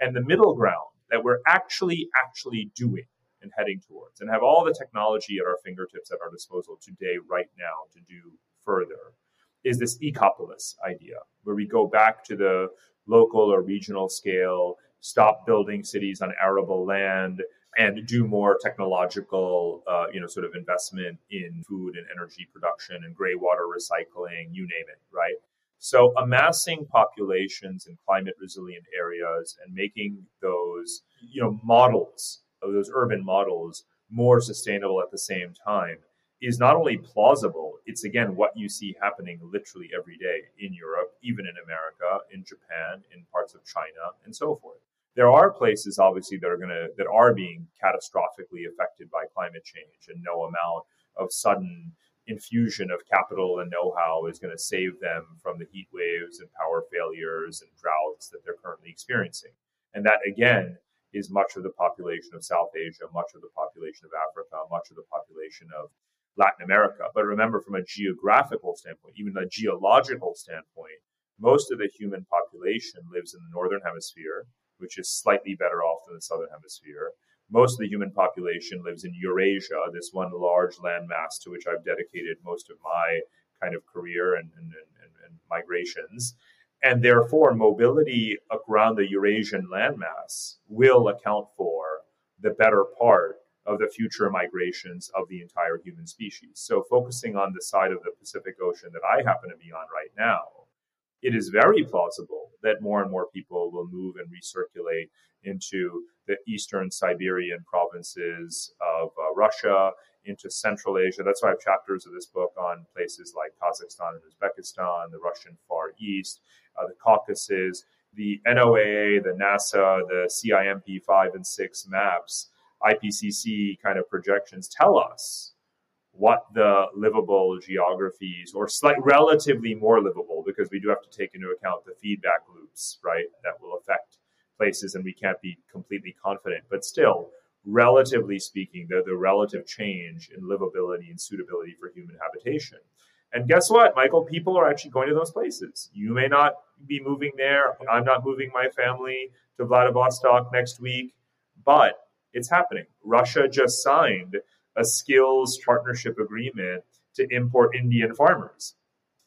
and the middle ground that we're actually actually doing and heading towards, and have all the technology at our fingertips at our disposal today, right now, to do further, is this ecopolis idea, where we go back to the local or regional scale, stop building cities on arable land, and do more technological, uh, you know, sort of investment in food and energy production and gray water recycling, you name it, right? So amassing populations in climate resilient areas and making those, you know, models of those urban models more sustainable at the same time is not only plausible, it's again what you see happening literally every day in Europe, even in America, in Japan, in parts of China, and so forth. There are places obviously that are going to that are being catastrophically affected by climate change and no amount of sudden infusion of capital and know-how is going to save them from the heat waves and power failures and droughts that they're currently experiencing. And that again is much of the population of South Asia, much of the population of Africa, much of the population of Latin America. But remember, from a geographical standpoint, even a geological standpoint, most of the human population lives in the northern hemisphere, which is slightly better off than the southern hemisphere. Most of the human population lives in Eurasia, this one large landmass to which I've dedicated most of my kind of career and, and, and, and migrations. And therefore, mobility around the Eurasian landmass will account for the better part of the future migrations of the entire human species. So, focusing on the side of the Pacific Ocean that I happen to be on right now, it is very plausible that more and more people will move and recirculate into the eastern Siberian provinces of uh, Russia, into Central Asia. That's why I have chapters of this book on places like Kazakhstan and Uzbekistan, the Russian Far East, uh, the Caucasus, the NOAA, the NASA, the CMIP 5 and 6 maps IPCC kind of projections tell us what the livable geographies or slight relatively more livable because we do have to take into account the feedback loops right that will affect places and we can't be completely confident. But still relatively speaking the, the relative change in livability and suitability for human habitation. And guess what michael? People are actually going to those places. You may not be moving there. I'm not moving my family to vladivostok next week. But it's happening. Russia just signed a skills partnership agreement to import Indian farmers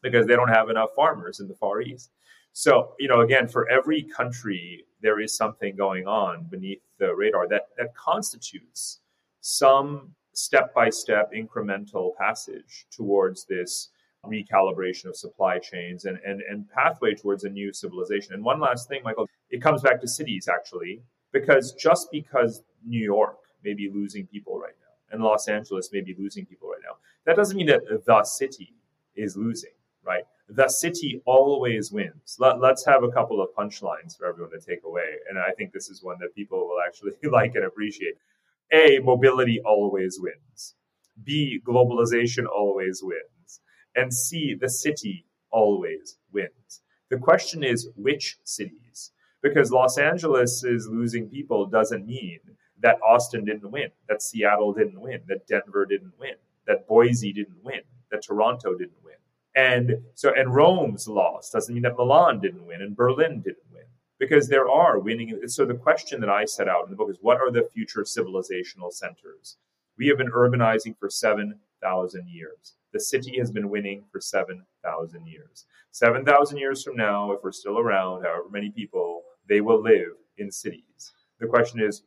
because they don't have enough farmers in the Far East. So, you know, again, for every country, there is something going on beneath the radar that, that constitutes some step by step incremental passage towards this recalibration of supply chains and, and, and pathway towards a new civilization. And one last thing, Michael, it comes back to cities actually, because just because New York may be losing people right and Los Angeles may be losing people right now. That doesn't mean that the city is losing, right? The city always wins. Let, us have a couple of punchlines for everyone to take away. And I think this is one that people will actually (laughs) like and appreciate. A, mobility always wins. B, globalization always wins. And C, the city always wins. The question is which cities? Because Los Angeles is losing people doesn't mean that Austin didn't win, that Seattle didn't win, that Denver didn't win, that Boise didn't win, that Toronto didn't win. And so, and Rome's loss doesn't mean that Milan didn't win and Berlin didn't win because there are winning. So the question that I set out in the book is what are the future civilizational centers? We have been urbanizing for 7,000 years. The city has been winning for 7,000 years. 7,000 years from now, if we're still around, however many people, they will live in cities. The question is,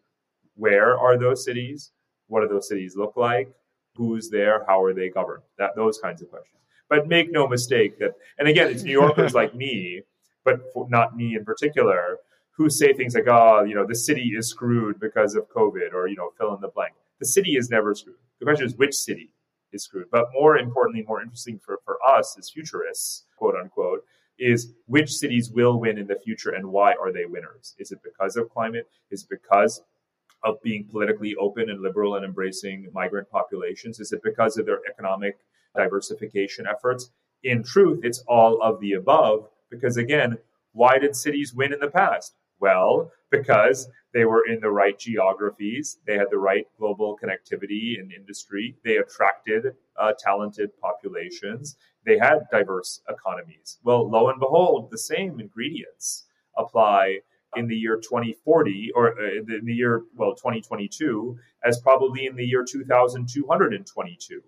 where are those cities? What do those cities look like? Who's there? How are they governed? That those kinds of questions. But make no mistake that, and again, it's New Yorkers (laughs) like me, but not me in particular, who say things like, "Oh, you know, the city is screwed because of COVID," or you know, fill in the blank. The city is never screwed. The question is which city is screwed. But more importantly, more interesting for, for us as futurists, quote unquote, is which cities will win in the future and why are they winners? Is it because of climate? Is it because of being politically open and liberal and embracing migrant populations? Is it because of their economic diversification efforts? In truth, it's all of the above because, again, why did cities win in the past? Well, because they were in the right geographies, they had the right global connectivity and industry, they attracted uh, talented populations, they had diverse economies. Well, lo and behold, the same ingredients apply in the year 2040 or uh, in the year well 2022 as probably in the year 2222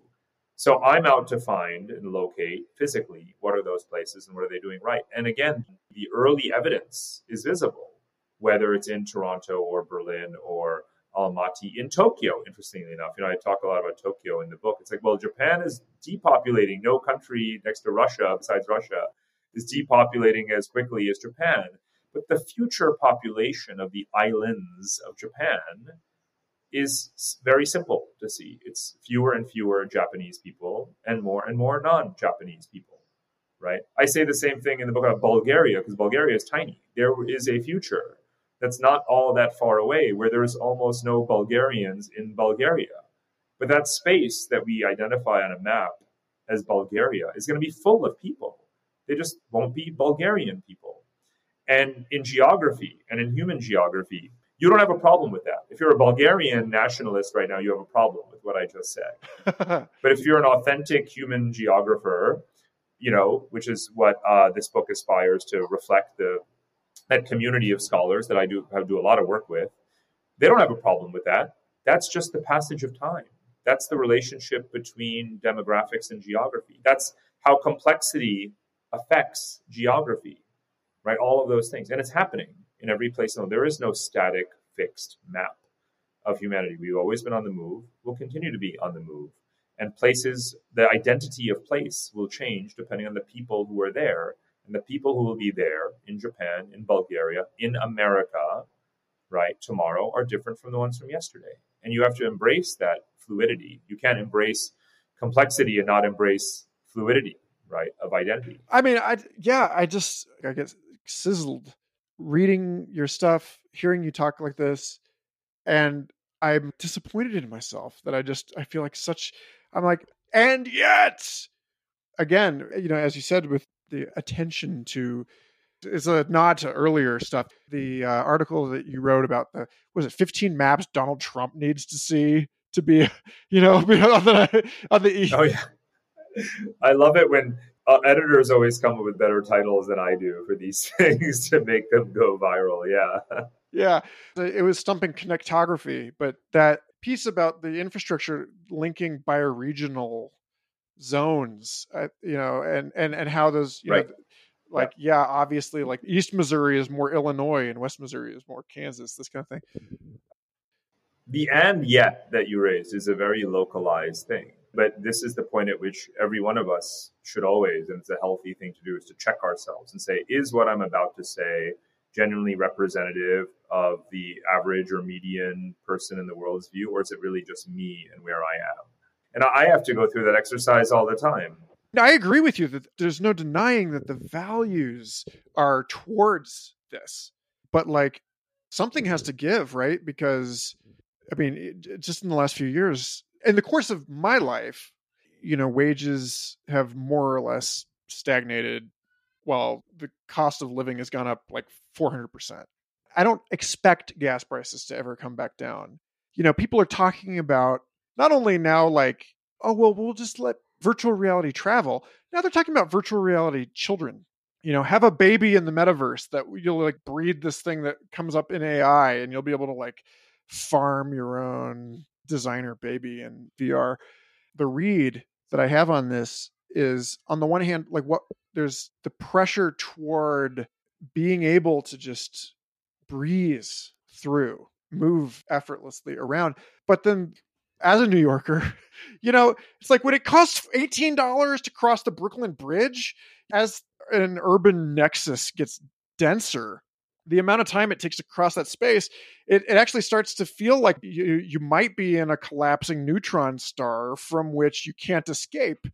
so i'm out to find and locate physically what are those places and what are they doing right. And again the early evidence is visible whether it's in toronto or berlin or almaty in tokyo interestingly enough. You know i talk a lot about tokyo in the book. It's like well japan is depopulating. No country next to russia besides russia is depopulating as quickly as japan but the future population of the islands of Japan is very simple to see. It's fewer and fewer Japanese people and more and more non Japanese people, right? I say the same thing in the book about Bulgaria because Bulgaria is tiny. There is a future that's not all that far away where there is almost no Bulgarians in Bulgaria. But that space that we identify on a map as Bulgaria is going to be full of people. They just won't be Bulgarian people. And in geography and in human geography, you don't have a problem with that. If you're a Bulgarian nationalist right now, you have a problem with what I just said. (laughs) but if you're an authentic human geographer, you know, which is what uh, this book aspires to reflect the that community of scholars that I do have do a lot of work with, they don't have a problem with that. That's just the passage of time. That's the relationship between demographics and geography. That's how complexity affects geography, right? All of those things. And it's happening in every place. There is no static, fixed map of humanity. We've always been on the move. We'll continue to be on the move. And places, the identity of place will change depending on the people who are there. And the people who will be there in Japan, in Bulgaria, in America, right, tomorrow are different from the ones from yesterday. And you have to embrace that fluidity. You can't embrace complexity and not embrace fluidity, right, of identity. I mean, I yeah, I just I get sizzled reading your stuff, hearing you talk like this, and I'm disappointed in myself that I just I feel like such I'm like and yet again, you know, as you said with the attention to is a nod to earlier stuff. The uh, article that you wrote about the was it 15 maps Donald Trump needs to see to be, (laughs) you know, (laughs) on the on the. Oh yeah, I love it when uh, editors always come up with better titles than I do for these (laughs) things to make them go viral. Yeah, yeah, it was stumping connectography, but that piece about the infrastructure linking bioregional zones, uh, you know, and and and how those, you right. know, like yeah. yeah, obviously, like East Missouri is more Illinois and West Missouri is more Kansas, this kind of thing the and yet that you raised is a very localized thing. But this is the point at which every one of us should always, and it's a healthy thing to do, is to check ourselves and say, is what I'm about to say genuinely representative of the average or median person in the world's view, or is it really just me and where I am? And I have to go through that exercise all the time. I agree with you that there's no denying that the values are towards this, but like something has to give, right? Because I mean, it, just in the last few years, in the course of my life, you know, wages have more or less stagnated while the cost of living has gone up like 400%. I don't expect gas prices to ever come back down. You know, people are talking about not only now like, oh, well, we'll just let virtual reality travel. Now they're talking about virtual reality children. You know, have a baby in the metaverse that you'll like breed this thing that comes up in AI and you'll be able to like farm your own designer baby in VR. The read that I have on this is on the one hand, like what there's the pressure toward being able to just breeze through, move effortlessly around. But then as a New Yorker, (laughs) you know, it's like when it costs $18 to cross the Brooklyn Bridge, as an urban nexus gets denser, the amount of time it takes to cross that space, it, it actually starts to feel like you you might be in a collapsing neutron star from which you can't escape.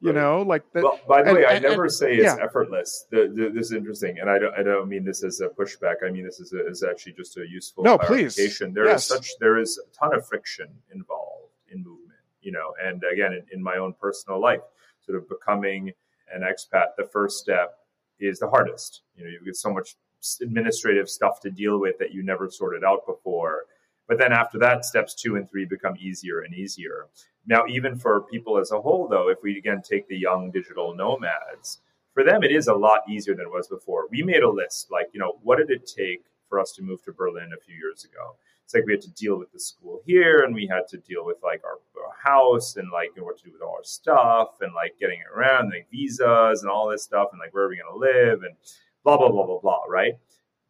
You right. know, like that. Well, by the and, way, I never and, say it's yeah. effortless. The, the, this is interesting, and I don't I don't mean this as a pushback. I mean this is a, is actually just a useful no, clarification. Please. There yes. is such there is a ton of friction involved in movement. You know, and again, in, in my own personal life, sort of becoming an expat, the first step is the hardest. You know, you get so much administrative stuff to deal with that you never sorted out before. But then after that, steps two and three become easier and easier. Now, even for people as a whole, though, if we again take the young digital nomads, for them it is a lot easier than it was before. We made a list, like, you know, what did it take for us to move to Berlin a few years ago? It's like we had to deal with the school here and we had to deal with like our, our house and like you know, what to do with all our stuff and like getting around, like visas and all this stuff and like where are we going to live and blah, blah, blah, blah, blah, right?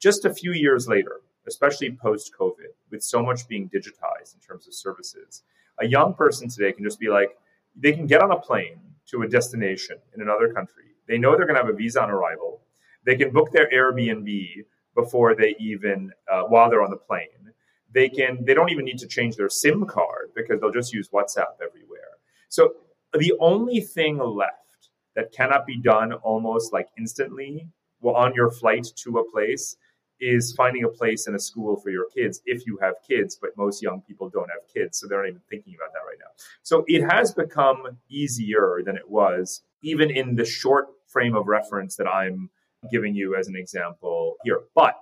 Just a few years later, especially post COVID, with so much being digitized in terms of services, a young person today can just be like, they can get on a plane to a destination in another country. They know they're going to have a visa on arrival. They can book their Airbnb before they even, uh, while they're on the plane. they can they don't even need to change their sim card because they'll just use whatsapp everywhere so the only thing left that cannot be done almost like instantly well, on your flight to a place is finding a place in a school for your kids if you have kids, but most young people don't have kids, so they're not even thinking about that right now. So it has become easier than it was, even in the short frame of reference that I'm giving you as an example here. But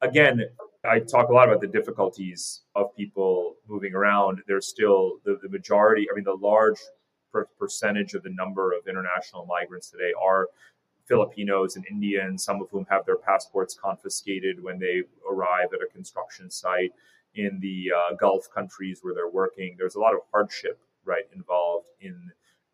again, I talk a lot about the difficulties of people moving around. There's still the, the majority, I mean, the large per- percentage of the number of international migrants today are Filipinos and Indians, some of whom have their passports confiscated when they arrive at a construction site in the uh, Gulf countries where they're working. There's a lot of hardship, right, involved in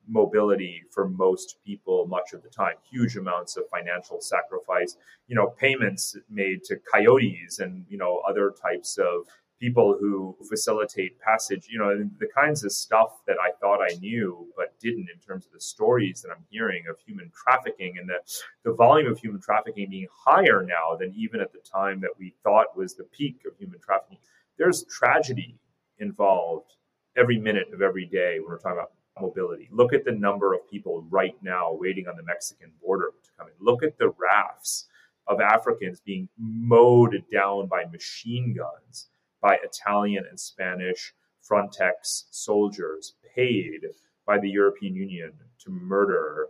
mobility for most people much of the time. Huge amounts of financial sacrifice, you know, payments made to coyotes and, you know, other types of people who facilitate passage, you know, the kinds of stuff that I thought I knew but didn't in terms of the stories that I'm hearing of human trafficking and the, the volume of human trafficking being higher now than even at the time that we thought was the peak of human trafficking. There's tragedy involved every minute of every day when we're talking about mobility. Look at the number of people right now waiting on the Mexican border to come in. Look at the rafts of Africans being mowed down by machine guns by Italian and Spanish Frontex soldiers paid by the European Union to murder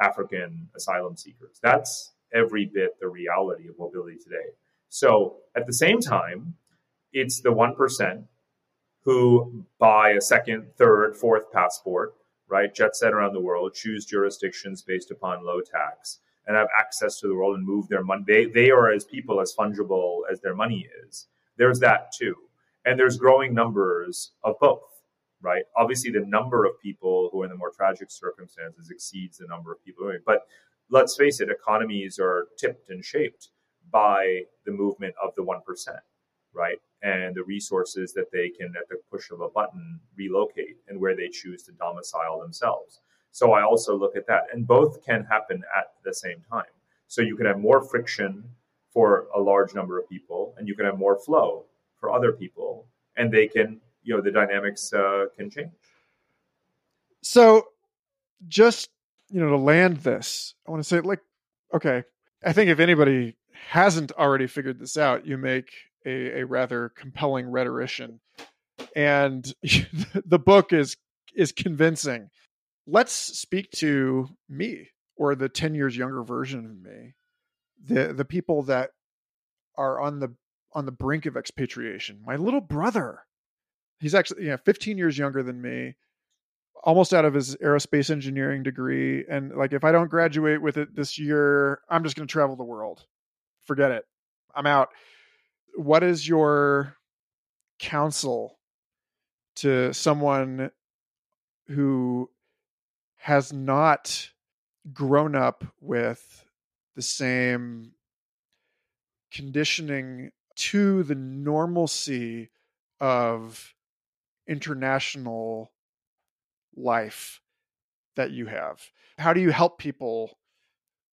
African asylum seekers. That's every bit the reality of mobility today. So at the same time, it's the 1% who buy a second, third, fourth passport, right? Jet set around the world, choose jurisdictions based upon low tax, and have access to the world and move their money. They, they are as people as fungible as their money is. There's that too. And there's growing numbers of both, right? Obviously, the number of people who are in the more tragic circumstances exceeds the number of people. But let's face it, economies are tipped and shaped by the movement of the 1%, right? And the resources that they can, at the push of a button, relocate and where they choose to domicile themselves. So I also look at that. And both can happen at the same time. So you can have more friction for a large number of people, and you can have more flow for other people, and they can, you know, the dynamics uh, can change. So, just you know, to land this, I want to say, like, okay, I think if anybody hasn't already figured this out, you make a, a rather compelling rhetorician, and (laughs) the book is is convincing. Let's speak to me or the 10 years younger version of me the the people that are on the on the brink of expatriation. My little brother, he's actually you know 15 years younger than me, almost out of his aerospace engineering degree, and like if I don't graduate with it this year, I'm just going to travel the world. Forget it. I'm out. What is your counsel to someone who has not grown up with the same conditioning to the normalcy of international life that you have. How do you help people?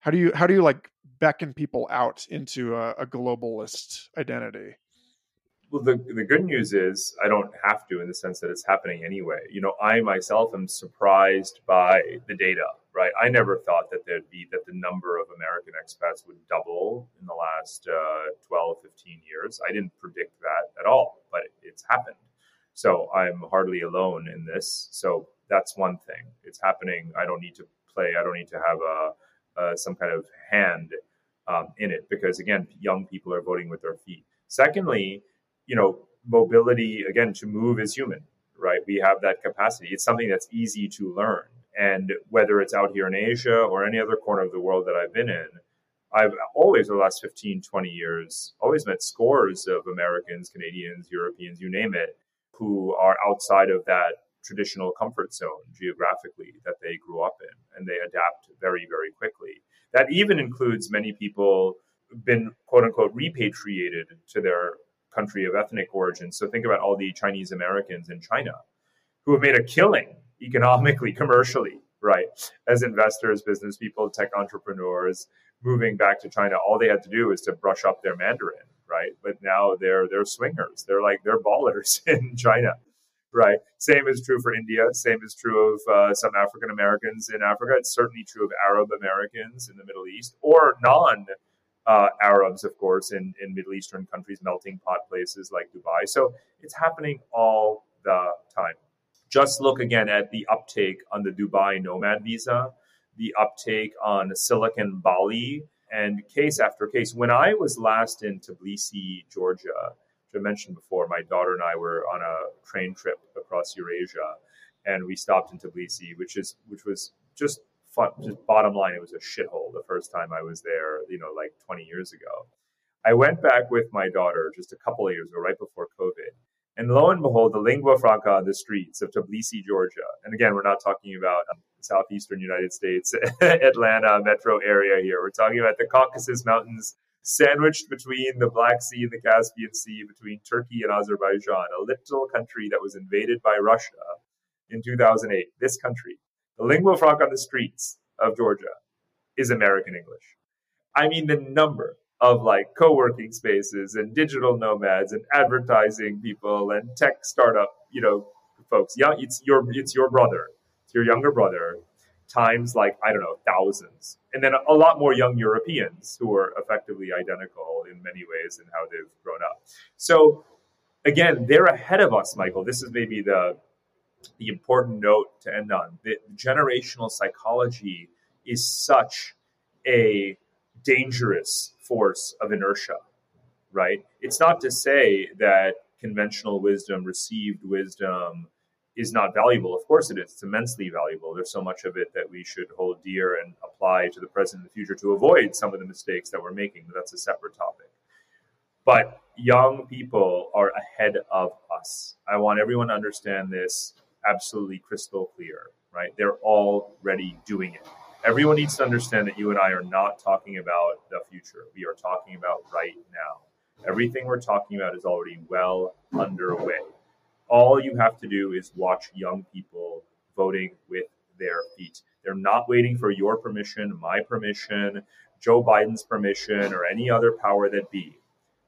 How do you how do you like beckon people out into a, a globalist identity? Well, the, the good news is I don't have to in the sense that it's happening anyway. You know, I myself am surprised by the data, right? I never thought that there'd be that the number of American expats would double in the last uh, 12, 15 years. I didn't predict that at all, but it's happened. So I'm hardly alone in this. So that's one thing. It's happening. I don't need to play. I don't need to have a, some kind of hand um, in it because again, young people are voting with their feet. Secondly, you know, mobility, again, to move is human, right? We have that capacity. It's something that's easy to learn. And whether it's out here in Asia or any other corner of the world that I've been in, I've always, over the last 15, 20 years, always met scores of Americans, Canadians, Europeans, you name it, who are outside of that traditional comfort zone geographically that they grew up in. And they adapt very, very quickly. That even includes many people been quote unquote repatriated to their country of ethnic origin. So think about all the Chinese Americans in China who have made a killing economically, commercially, right? As investors, business people, tech entrepreneurs moving back to China, all they had to do was to brush up their Mandarin, right? But now they're they're swingers. They're like they're ballers (laughs) in China, right? Same is true for India. Same is true of uh, some African Americans in Africa. It's certainly true of Arab Americans in the Middle East or non. Uh, Arabs, of course, in, in Middle Eastern countries, melting pot places like Dubai. So it's happening all the time. Just look again at the uptake on the Dubai nomad visa, the uptake on Silicon Bali, and case after case. When I was last in Tbilisi, Georgia, which I mentioned before, my daughter and I were on a train trip across Eurasia, and we stopped in Tbilisi, which is which was just fun. Just bottom line, it was a shithole the first time I was there. You know, like 20 years ago. I went back with my daughter just a couple of years ago, right before COVID, and lo and behold, the lingua franca on the streets of Tbilisi, Georgia. And again, we're not talking about um, southeastern United States, (laughs) Atlanta metro area here. We're talking about the Caucasus Mountains sandwiched between the Black Sea and the Caspian Sea, between Turkey and Azerbaijan, a little country that was invaded by Russia in 2008. This country, the lingua franca on the streets of Georgia is American English. I mean, the number of like co-working spaces and digital nomads and advertising people and tech startup, you know, folks. Yeah, it's your it's your brother, it's your younger brother, times like I don't know thousands, and then a lot more young Europeans who are effectively identical in many ways in how they've grown up. So again, they're ahead of us, Michael. This is maybe the the important note to end on. The generational psychology is such a dangerous force of inertia, right? It's not to say that conventional wisdom, received wisdom, is not valuable. Of course it is. It's immensely valuable. There's so much of it that we should hold dear and apply to the present and the future to avoid some of the mistakes that we're making, but that's a separate topic. But young people are ahead of us. I want everyone to understand this absolutely crystal clear, right? They're already doing it. Everyone needs to understand that you and I are not talking about the future. We are talking about right now. Everything we're talking about is already well underway. All you have to do is watch young people voting with their feet. They're not waiting for your permission, my permission, Joe Biden's permission, or any other power that be,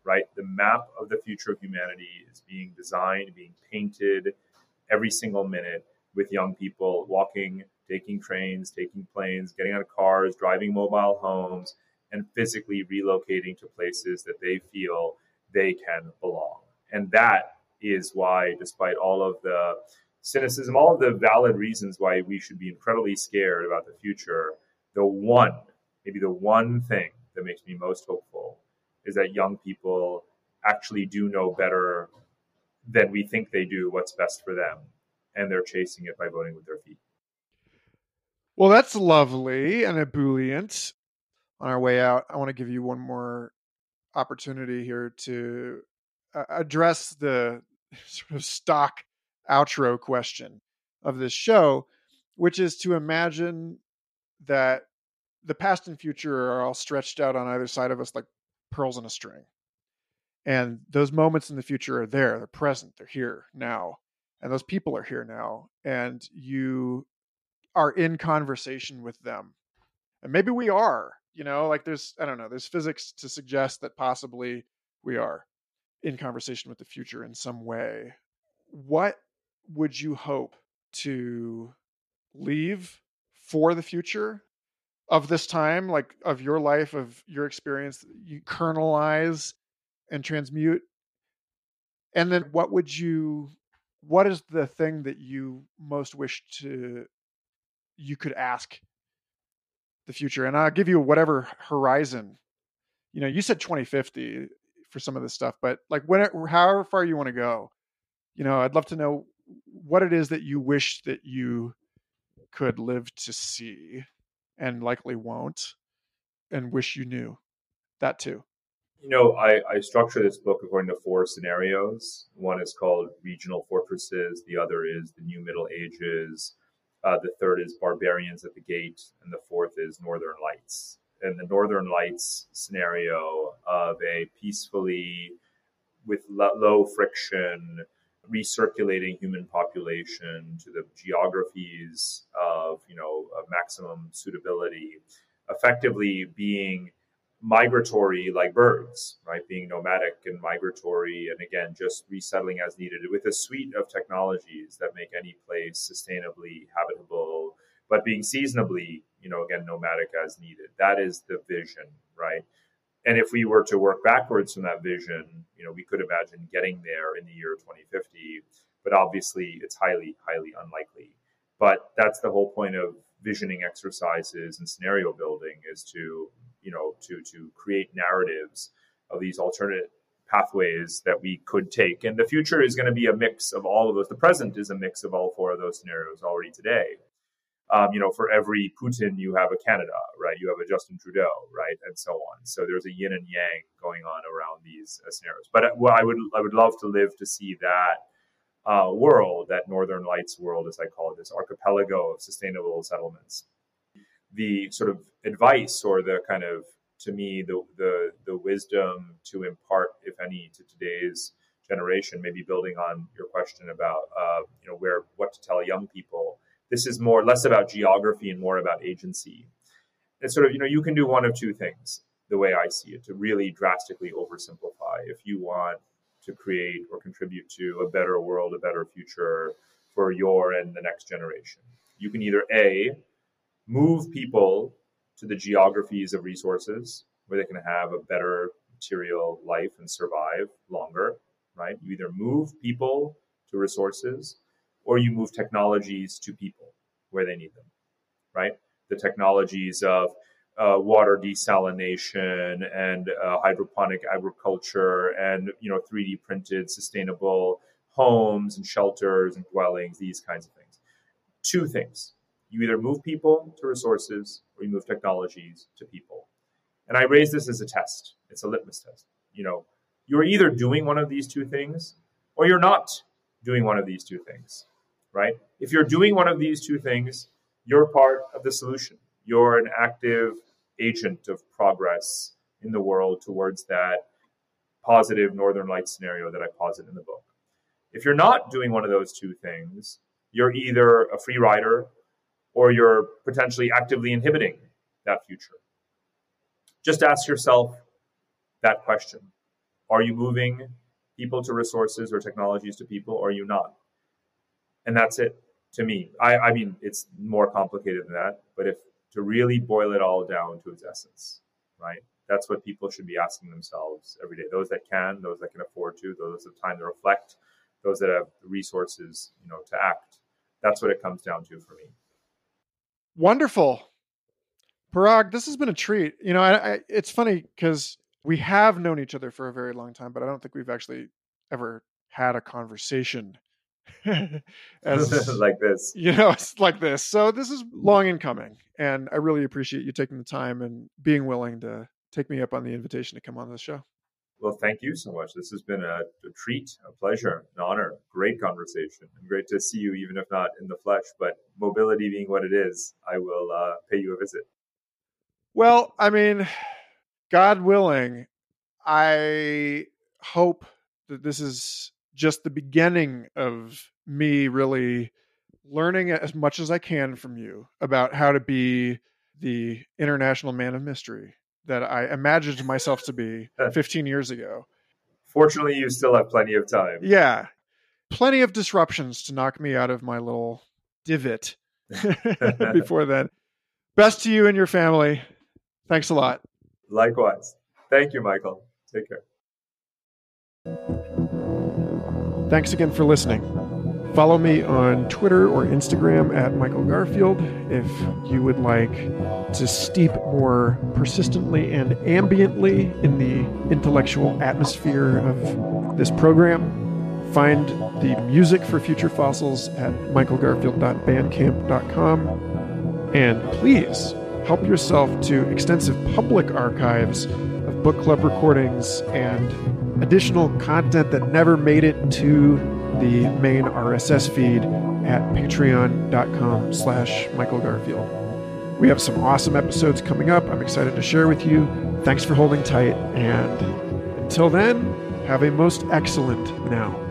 right? The map of the future of humanity is being designed, being painted every single minute with young people walking taking trains, taking planes, getting out of cars, driving mobile homes, and physically relocating to places that they feel they can belong. And that is why, despite all of the cynicism, all of the valid reasons why we should be incredibly scared about the future, the one, maybe the one thing that makes me most hopeful is that young people actually do know better than we think they do what's best for them. And they're chasing it by voting with their feet. Well, that's lovely and ebullient. On our way out, I want to give you one more opportunity here to uh, address the (laughs) sort of stock outro question of this show, which is to imagine that the past and future are all stretched out on either side of us like pearls in a string. And those moments in the future are there, they're present, they're here now. And those people are here now. And you are in conversation with them. And maybe we are, you know, like there's, I don't know, there's physics to suggest that possibly we are in conversation with the future in some way. What would you hope to leave for the future of this time, like of your life, of your experience, you kernelize and transmute? And then what would you, what is the thing that you most wish to you could ask the future and i'll give you whatever horizon. You know you said 2050 for some of this stuff but like when however far you want to go you know i'd love to know what it is that you wish that you could live to see and likely won't and wish you knew that too. You know I, I structure this book according to four scenarios. One is called regional fortresses the other is the new middle ages uh, the third is Barbarians at the Gate, and the fourth is Northern Lights. And the Northern Lights scenario of a peacefully, with low friction, recirculating human population to the geographies of you know of maximum suitability, effectively being migratory like birds, right? Being nomadic and migratory, and again, just resettling as needed with a suite of technologies that make any place sustainably habitable, but being seasonably, you know, again, nomadic as needed. That is the vision, right? And if we were to work backwards from that vision, you know, we could imagine getting there in the year 2050, but obviously it's highly, highly unlikely. But that's the whole point of visioning exercises and scenario building is to you know to to create narratives of these alternate pathways that we could take. And the future is going to be a mix of all of those. The present is a mix of all four of those scenarios already today. Um, you know for every putin you have a canada right? You have a justin trudeau right? And so on. So there's a yin and yang going on around these uh, scenarios. But uh, well, i would i would love to live to see that uh, world, that Northern Lights world, as I call it, this archipelago of sustainable settlements. The sort of advice or the kind of, to me, the, the, the wisdom to impart, if any, to today's generation, maybe building on your question about, uh, you know, where, what to tell young people. This is more, less about geography and more about agency. It's sort of, you know, you can do one of two things, the way I see it, to really drastically oversimplify. If you want to create or contribute to a better world, a better future for your and the next generation. You can either A, move people to the geographies of resources where they can have a better material life and survive longer, right? You either move people to resources or you move technologies to people where they need them, right? The technologies of uh, water desalination and uh, hydroponic agriculture and you know 3D printed sustainable homes and shelters and dwellings, these kinds of things. Two things: you either move people to resources or you move technologies to people. And I raise this as a test. It's a litmus test. You know, you're either doing one of these two things or you're not doing one of these two things, right? If you're doing one of these two things, you're part of the solution. You're an active agent of progress in the world towards that positive Northern Light scenario that I posit in the book. If you're not doing one of those two things, you're either a free rider or you're potentially actively inhibiting that future. Just ask yourself that question Are you moving people to resources or technologies to people, or are you not? And that's it to me. I, I mean, it's more complicated than that, but if to really boil it all down to its essence, right? That's what people should be asking themselves every day. Those that can, those that can afford to, those that have time to reflect, those that have resources, you know, to act. That's what it comes down to for me. Wonderful. Parag, this has been a treat. You know, I, I, it's funny because we have known each other for a very long time, but I don't think we've actually ever had a conversation (laughs) as (laughs) like this. You know, it's like this. So this is long in coming, and I really appreciate you taking the time and being willing to take me up on the invitation to come on the show. Well, thank you so much. This has been a, a, treat, a pleasure, an honor. Great conversation, and great to see you, even if not in the flesh. But mobility being what it is, I will uh, pay you a visit. Well, I mean, God willing, I hope that this is just the beginning of me really learning as much as I can from you about how to be the international man of mystery that I imagined myself to be (laughs) 15 years ago. Fortunately, you still have plenty of time. Yeah. Plenty of disruptions to knock me out of my little divot (laughs) (laughs) before then. Best to you and your family. Thanks a lot. Likewise. Thank you, Michael. Take care. Thanks again for listening. Follow me on Twitter or Instagram at Michael Garfield if you would like to steep more persistently and ambiently in the intellectual atmosphere of this program. Find the music for Future Fossils at michaelgarfield.bandcamp.com. And please help yourself to extensive public archives book club recordings and additional content that never made it to the main RSS feed at patreon.com slash Michael Garfield. We have some awesome episodes coming up. I'm excited to share with you. Thanks for holding tight. And until then, have a most excellent now.